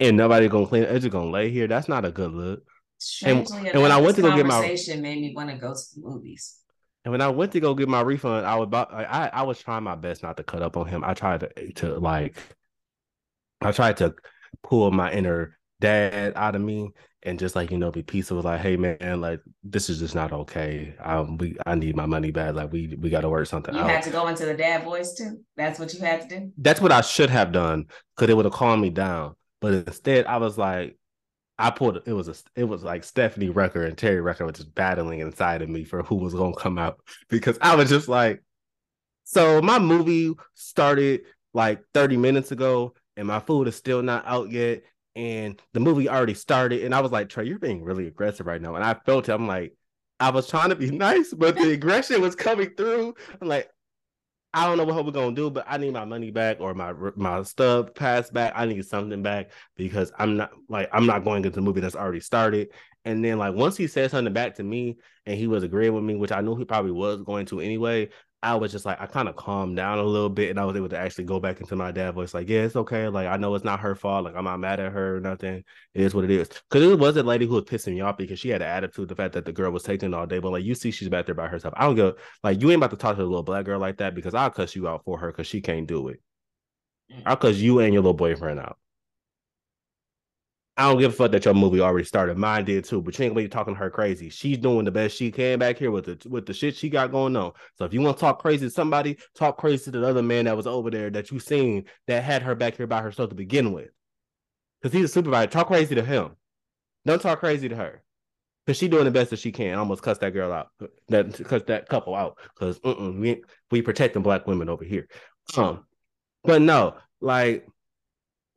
And nobody gonna clean it. It's just gonna lay here. That's not a good look. And, and when I went to go get my conversation made me want to go to the movies. And when I went to go get my refund, I was about I I was trying my best not to cut up on him. I tried to to like I tried to pull my inner dad out of me and just like you know be peaceful like hey man like this is just not okay um we i need my money back like we we got to work something you out. had to go into the dad voice too that's what you had to do that's what i should have done because it would have calmed me down but instead i was like I pulled it was a it was like Stephanie Rucker and Terry Rucker was just battling inside of me for who was gonna come out because I was just like, so my movie started like 30 minutes ago and my food is still not out yet. And the movie already started. And I was like, Trey, you're being really aggressive right now. And I felt it. I'm like, I was trying to be nice, but the aggression was coming through. I'm like, I don't know what we're gonna do, but I need my money back or my my stuff passed back. I need something back because I'm not like I'm not going into the movie that's already started. And then like once he said something back to me and he was agreeing with me, which I knew he probably was going to anyway, I was just like, I kind of calmed down a little bit and I was able to actually go back into my dad voice, like, yeah, it's okay. Like, I know it's not her fault. Like, I'm not mad at her or nothing. It is what it is. Cause it was a lady who was pissing me off because she had an attitude, the fact that the girl was taking all day. But like, you see, she's back there by herself. I don't go, like, you ain't about to talk to a little black girl like that because I'll cuss you out for her because she can't do it. Mm. I'll cuss you and your little boyfriend out. I don't give a fuck that your movie already started. Mine did too, but you ain't gonna be talking her crazy. She's doing the best she can back here with the with the shit she got going on. So if you want to talk crazy to somebody, talk crazy to the other man that was over there that you seen that had her back here by herself to begin with. Because he's a supervisor. Talk crazy to him. Don't talk crazy to her. Cause she doing the best that she can. Almost cuss that girl out. That cuss that couple out. Cause we we protecting black women over here. Um, but no, like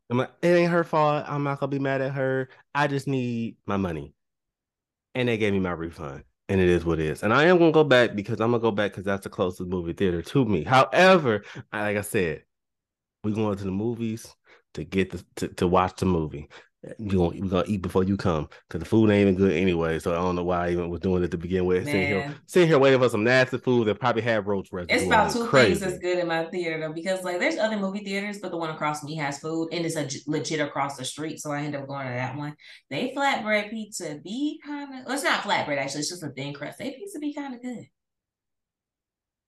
I'm like, it ain't her fault. I'm not gonna be mad at her. I just need my money. And they gave me my refund. And it is what it is. And I am gonna go back because I'm gonna go back because that's the closest movie theater to me. However, like I said, we going to the movies to get the, to, to watch the movie you gonna we gonna eat before you come because the food ain't even good anyway. So I don't know why I even was doing it to begin with. Sitting here, sitting here waiting for some nasty food that probably have roach residue. It's about two crazy. things that's good in my theater though, because like there's other movie theaters, but the one across me has food and it's a legit across the street. So I end up going to that one. They flatbread pizza be kind of. Well, it's not flatbread actually. It's just a thin crust. They pizza be kind of good.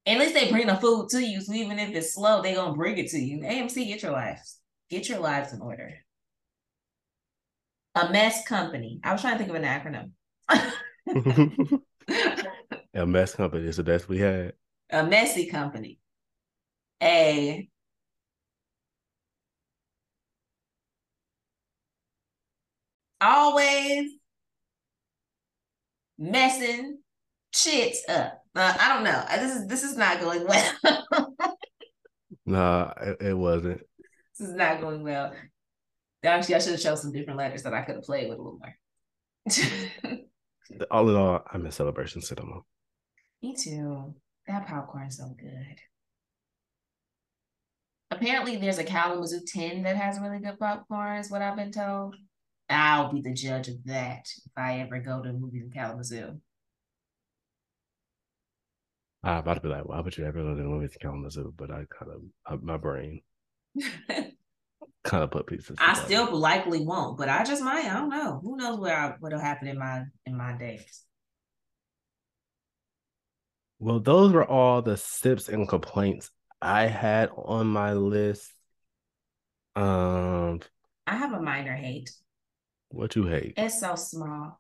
At least they bring the food to you. So even if it's slow, they gonna bring it to you. AMC, get your lives, get your lives in order. A mess company. I was trying to think of an acronym. a mess company is the best we had. A messy company. A always messing shit up. Uh, I don't know. This is this is not going well. no, nah, it, it wasn't. This is not going well. Actually, I should have shown some different letters that I could have played with a little more. all in all, I miss Celebration Cinema. Me too. That popcorn's so good. Apparently, there's a Kalamazoo 10 that has really good popcorn, is what I've been told. I'll be the judge of that if I ever go to a movie in Kalamazoo. I'm about to be like, why would you ever go to a movie in Kalamazoo? But I kind of, uh, my brain. kind of put pieces. I still likely won't, but I just might. I don't know. Who knows where I, what'll happen in my in my days. Well, those were all the sips and complaints I had on my list. Um, I have a minor hate. What you hate? It's so small.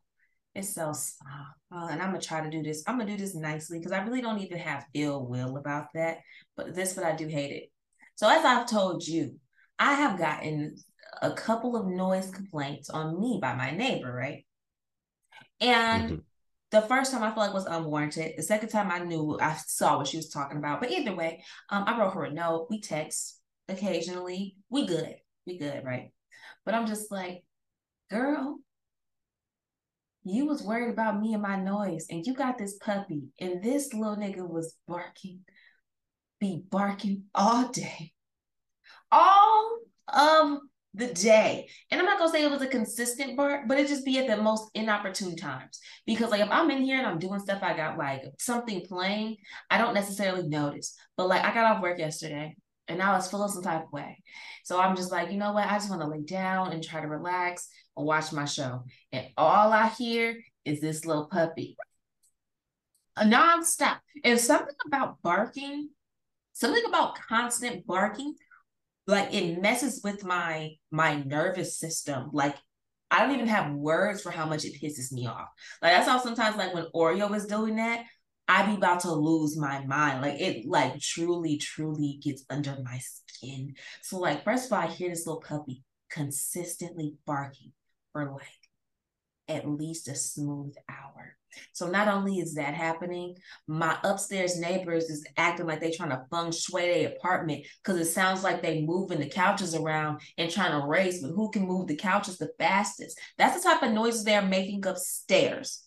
It's so small. Uh, and I'm gonna try to do this. I'm gonna do this nicely because I really don't even have ill will about that. But this, but I do hate it. So as I've told you, I have gotten a couple of noise complaints on me by my neighbor, right? And mm-hmm. the first time I felt like was unwarranted. The second time I knew I saw what she was talking about. But either way, um, I wrote her a note. We text occasionally. We good. We good, right? But I'm just like, girl, you was worried about me and my noise, and you got this puppy, and this little nigga was barking, be barking all day all of the day. And I'm not gonna say it was a consistent bark, but it just be at the most inopportune times. Because like if I'm in here and I'm doing stuff, I got like something playing, I don't necessarily notice. But like I got off work yesterday And I was feeling some type of way. So I'm just like, you know what? I just want to lay down and try to relax and watch my show. And all I hear is this little puppy. Nonstop. And something about barking, something about constant barking, like it messes with my my nervous system. Like I don't even have words for how much it pisses me off. Like that's how sometimes like when Oreo was doing that, I'd be about to lose my mind. Like it like truly, truly gets under my skin. So like first of all, I hear this little puppy consistently barking for like at least a smooth hour. So not only is that happening, my upstairs neighbors is acting like they're trying to feng shui their apartment because it sounds like they moving the couches around and trying to race, but who can move the couches the fastest? That's the type of noises they're making upstairs.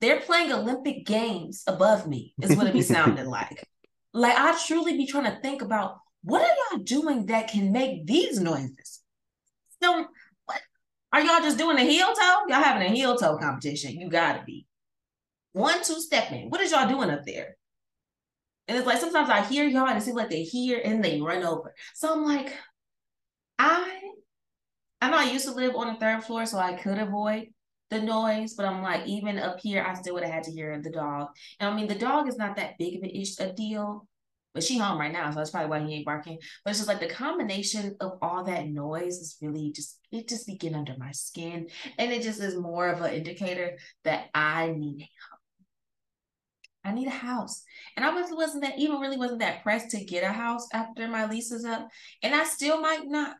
They're playing Olympic games above me, is what it be sounding like. Like I truly be trying to think about what are y'all doing that can make these noises? So are y'all just doing a heel toe? Y'all having a heel toe competition. You gotta be. One, two stepping. What is y'all doing up there? And it's like sometimes I hear y'all and it seems like they hear and they run over. So I'm like, I I know I used to live on the third floor, so I could avoid the noise, but I'm like, even up here, I still would have had to hear the dog. And I mean, the dog is not that big of an ish, a deal, but she home right now, so that's probably why he ain't barking. But it's just like the combination of all that noise is really just it just be getting under my skin, and it just is more of an indicator that I need help. I need a house. And I was, wasn't that even really wasn't that pressed to get a house after my lease is up. And I still might not.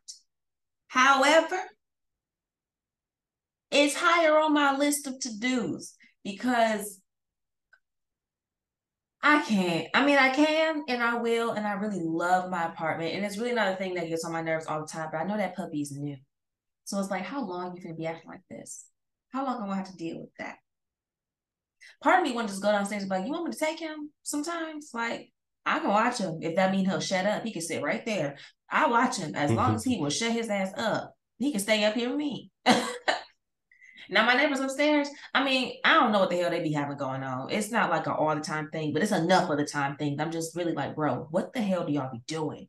However, it's higher on my list of to-dos because I can't. I mean, I can and I will, and I really love my apartment. And it's really not a thing that gets on my nerves all the time, but I know that puppy's new. So it's like, how long you gonna be acting like this? How long am I gonna have to deal with that? part of me want to just go downstairs and be like, you want me to take him sometimes? Like, I can watch him. If that means he'll shut up, he can sit right there. I watch him as long as he will shut his ass up. He can stay up here with me. now my neighbors upstairs, I mean, I don't know what the hell they be having going on. It's not like an all the time thing, but it's enough of the time thing. I'm just really like, bro, what the hell do y'all be doing?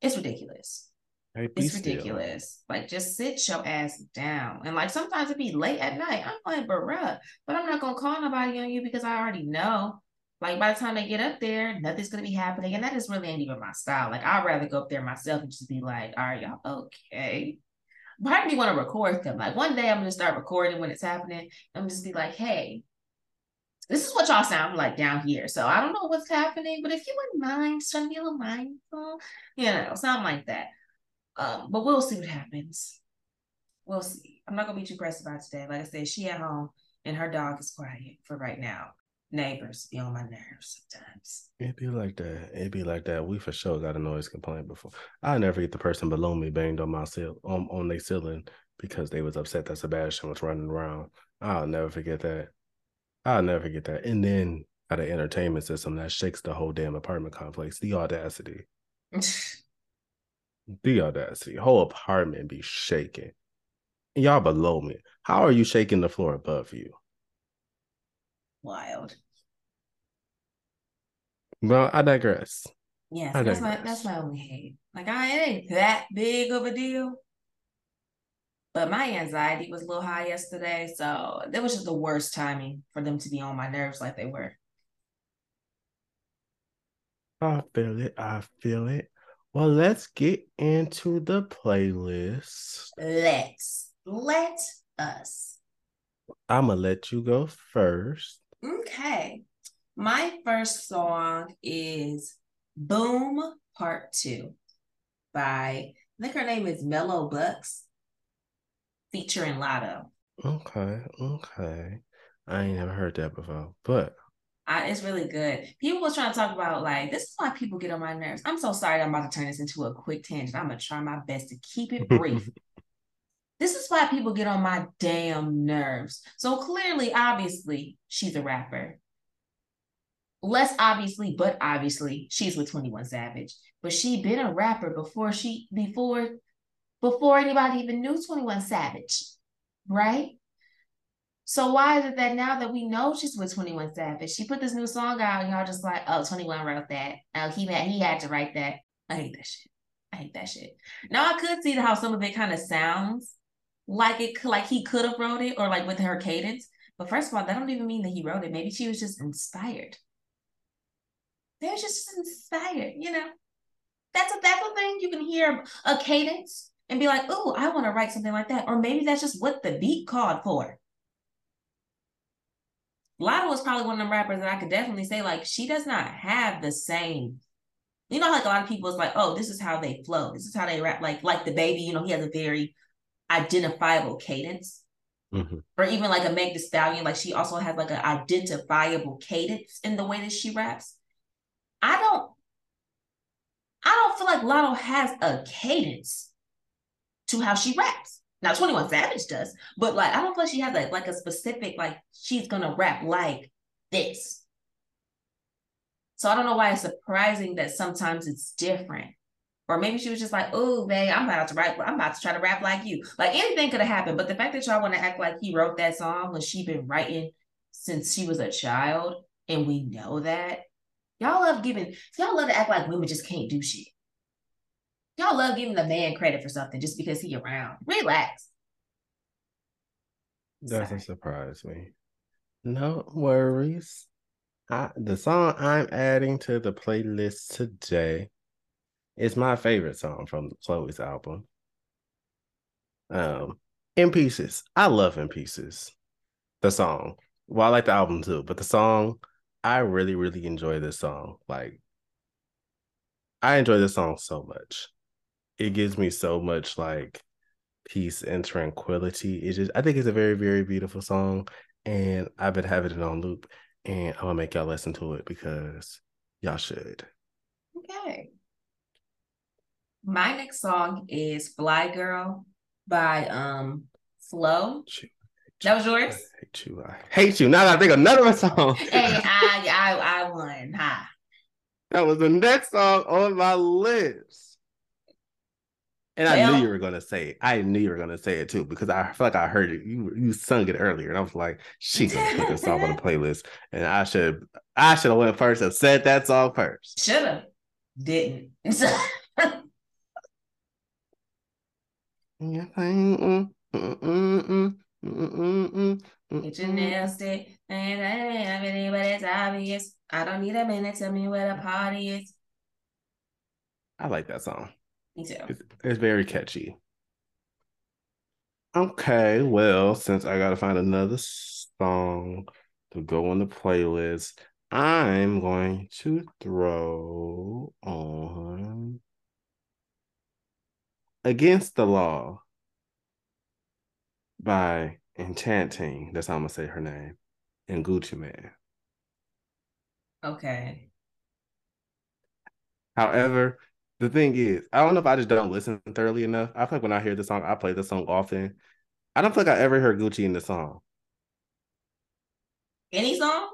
It's ridiculous. Hey, it's ridiculous. Still. Like, just sit your ass down. And like, sometimes it be late at night. I'm like, bruh, but I'm not gonna call nobody on you because I already know. Like, by the time they get up there, nothing's gonna be happening, and that just really ain't even my style. Like, I'd rather go up there myself and just be like, all right, y'all, okay. Part of me want to record them. Like, one day I'm gonna start recording when it's happening. I'm just be like, hey, this is what y'all sound like down here. So I don't know what's happening, but if you wouldn't mind, just trying to be a little mindful, you know, something like that. Um, but we'll see what happens. We'll see. I'm not gonna be too pressed about today. Like I said, she at home and her dog is quiet for right now. Neighbors be on my nerves sometimes. It be like that. It be like that. We for sure got a noise complaint before. I never get the person below me banged on my seal on, on their ceiling because they was upset that Sebastian was running around. I'll never forget that. I'll never forget that. And then at an entertainment system that shakes the whole damn apartment complex. The audacity. The audacity. Whole apartment be shaking. Y'all below me. How are you shaking the floor above you? Wild. Well, I digress. Yes, I that's digress. my that's my only hate. Like I it ain't that big of a deal. But my anxiety was a little high yesterday, so that was just the worst timing for them to be on my nerves like they were. I feel it. I feel it. Well, let's get into the playlist. Let's let us. I'm gonna let you go first. Okay. My first song is Boom Part Two by I think her name is Mello Buckzz featuring Latto. Okay, okay. I ain't never heard that before, but I, it's really good. People was trying to talk about like this is why people get on my nerves. I'm so sorry. I'm about to turn this into a quick tangent. I'm gonna try my best to keep it brief. This is why people get on my damn nerves. So clearly, obviously, she's a rapper. Less obviously, but obviously, she's with 21 Savage. But she been a rapper before she before before anybody even knew 21 Savage, right? So why is it that now that we know she's with 21 Savage, she put this new song out and y'all just like, oh, 21 wrote that. Oh, he had he had to write that. I hate that shit. I hate that shit. Now I could see how some of it kind of sounds like it like he could have wrote it or like with her cadence. But first of all, that don't even mean that he wrote it. Maybe she was just inspired. They're just inspired, you know. That's a that's a thing. You can hear a cadence and be like, oh, I want to write something like that. Or maybe that's just what the beat called for. Latto was probably one of them rappers that I could definitely say, like, she does not have the same. You know, like a lot of people is like, oh, this is how they flow. This is how they rap. Like, like the baby, you know, he has a very identifiable cadence. Mm-hmm. Or even like a Meg Thee Stallion, like she also has like an identifiable cadence in the way that she raps. I don't, I don't feel like Latto has a cadence to how she raps. Now 21 Savage does, but like I don't feel like she has like, like a specific, like she's gonna rap like this. So I don't know why it's surprising that sometimes it's different. Or maybe she was just like, oh, babe, I'm about to write, I'm about to try to rap like you. Like anything could have happened. But the fact that y'all want to act like he wrote that song when she been writing since she was a child, and we know that. Y'all love giving, y'all love to act like women just can't do shit. Y'all love giving the man credit for something just because he around. Relax. Doesn't Sorry. surprise me. No worries. I, the song I'm adding to the playlist today is my favorite song from Chloe's album. Um, In Pieces. I love In Pieces. The song. Well, I like the album too, but the song, I really, really enjoy this song. Like, I enjoy this song so much it gives me so much like peace and tranquility. It just I think it's a very, very beautiful song. And I've been having it on loop. And I'm gonna make y'all listen to it because y'all should. Okay. My next song is Fly Girl by um Flo. That was yours? I hate you. I hate you. Now that I think another song. hey, I I I won. Ha. That was the next song on my list. And I knew you were gonna say it. I knew you were gonna say it too because I feel like I heard it. You you sung it earlier, and I was like, "She's gonna put this song on the playlist." And I should I should have went first and said that song first. Should have, didn't. Get your nails stick, and I but it's obvious. I don't need a minute. Tell me where the party is. I like that song. Me too. It's, it's very catchy. Okay, well, since I gotta find another song to go on the playlist, I'm going to throw on Against the Law by Enchanting. That's how I'm gonna say her name. And Gucci Mane. Okay. However, the thing is, I don't know if I just don't listen thoroughly enough. I feel like when I hear the song, I play the song often. I don't feel like I ever heard Gucci in the song. Any song?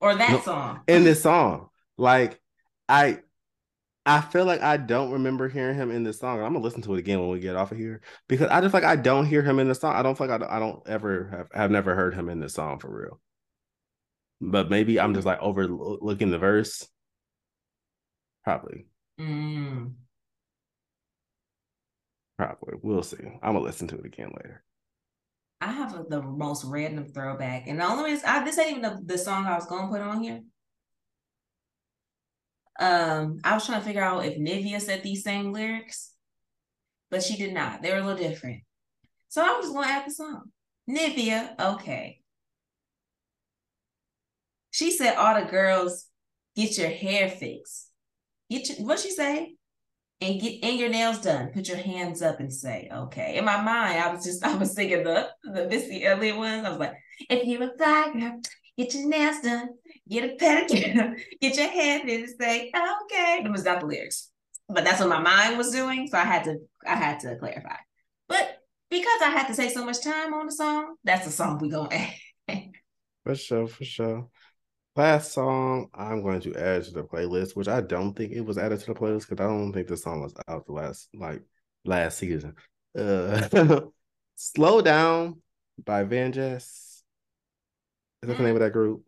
Or that no, song? In this song. Like I I feel like I don't remember hearing him in this song. I'm gonna listen to it again when we get off of here because I just like I don't hear him in the song. I don't feel like I don't, I don't ever have have never heard him in this song for real. But maybe I'm just like overlooking the verse. Probably. Mm. Probably. We'll see. I'm gonna listen to it again later. I have a, the most random throwback, and the only reason I, this ain't even the, the song I was gonna put on here. Um, I was trying to figure out if Nivea said these same lyrics, but she did not. They were a little different. So I'm just gonna add the song. Nivea, okay. She said all the girls get your hair fixed. Get your, what she say? And get and your nails done. Put your hands up and say, okay. In my mind, I was just I was thinking the the Missy Elliott ones. I was like, if you're a fly girl, get your nails done, get a pedicure, get your hair and say, okay. It was not the lyrics. But that's what my mind was doing. So I had to I had to clarify. But because I had to take so much time on the song, that's the song we gonna add. for sure, for sure. Last song I'm going to add to the playlist, which I don't think it was added to the playlist because I don't think the song was out the last like last season. Uh, Slow Down by VanJess. Is that the name of that group?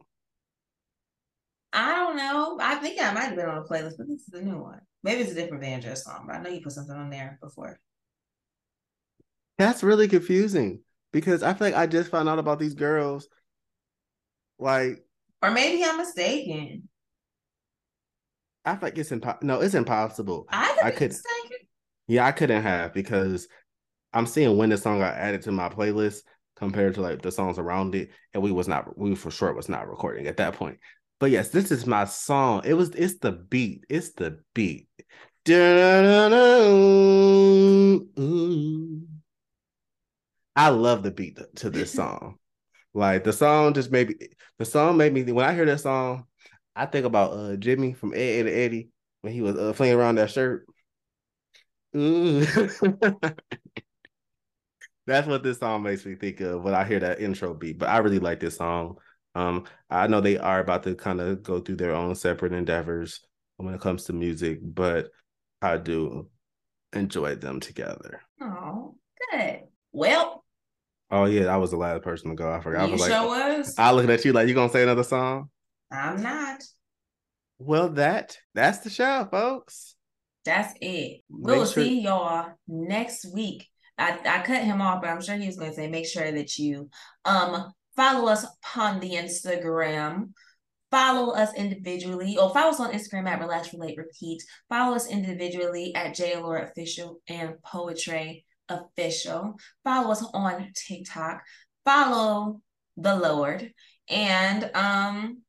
I don't know. I think I might have been on a playlist, but this is a new one. Maybe it's a different VanJess song, but I know you put something on there before. That's really confusing because I feel like I just found out about these girls. Like, or maybe I'm mistaken. I feel like it's impossible. No, it's impossible. I could, I could Yeah, I couldn't have because I'm seeing when the song got added to my playlist compared to like the songs around it, and we was not we for sure was not recording at that point. But yes, this is my song. It was it's the beat. It's the beat. I love the beat to this song. like the song just made me the song made me when I hear that song, I think about uh Jimmy from Ed, Edd n Eddy when he was uh, playing around that shirt. That's what this song makes me think of when I hear that intro beat. But I really like this song. Um, I know they are about to kind of go through their own separate endeavors when it comes to music, but I do enjoy them together. Oh, good. Well. Oh yeah, I was the last person to go. I forgot. You I was sure like, was. I looking at you like you gonna say another song. I'm not. Well, that that's the show, folks. That's it. We'll sure- see y'all next week. I, I cut him off, but I'm sure he was going to say, make sure that you um follow us on the Instagram. Follow us individually, or follow us on Instagram at Relax Relate Repeat. Follow us individually at JLore Official and Poetry Official. Follow us on TikTok. Follow the Lord. And um,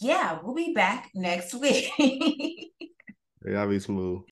yeah, we'll be back next week. Y'all be smooth.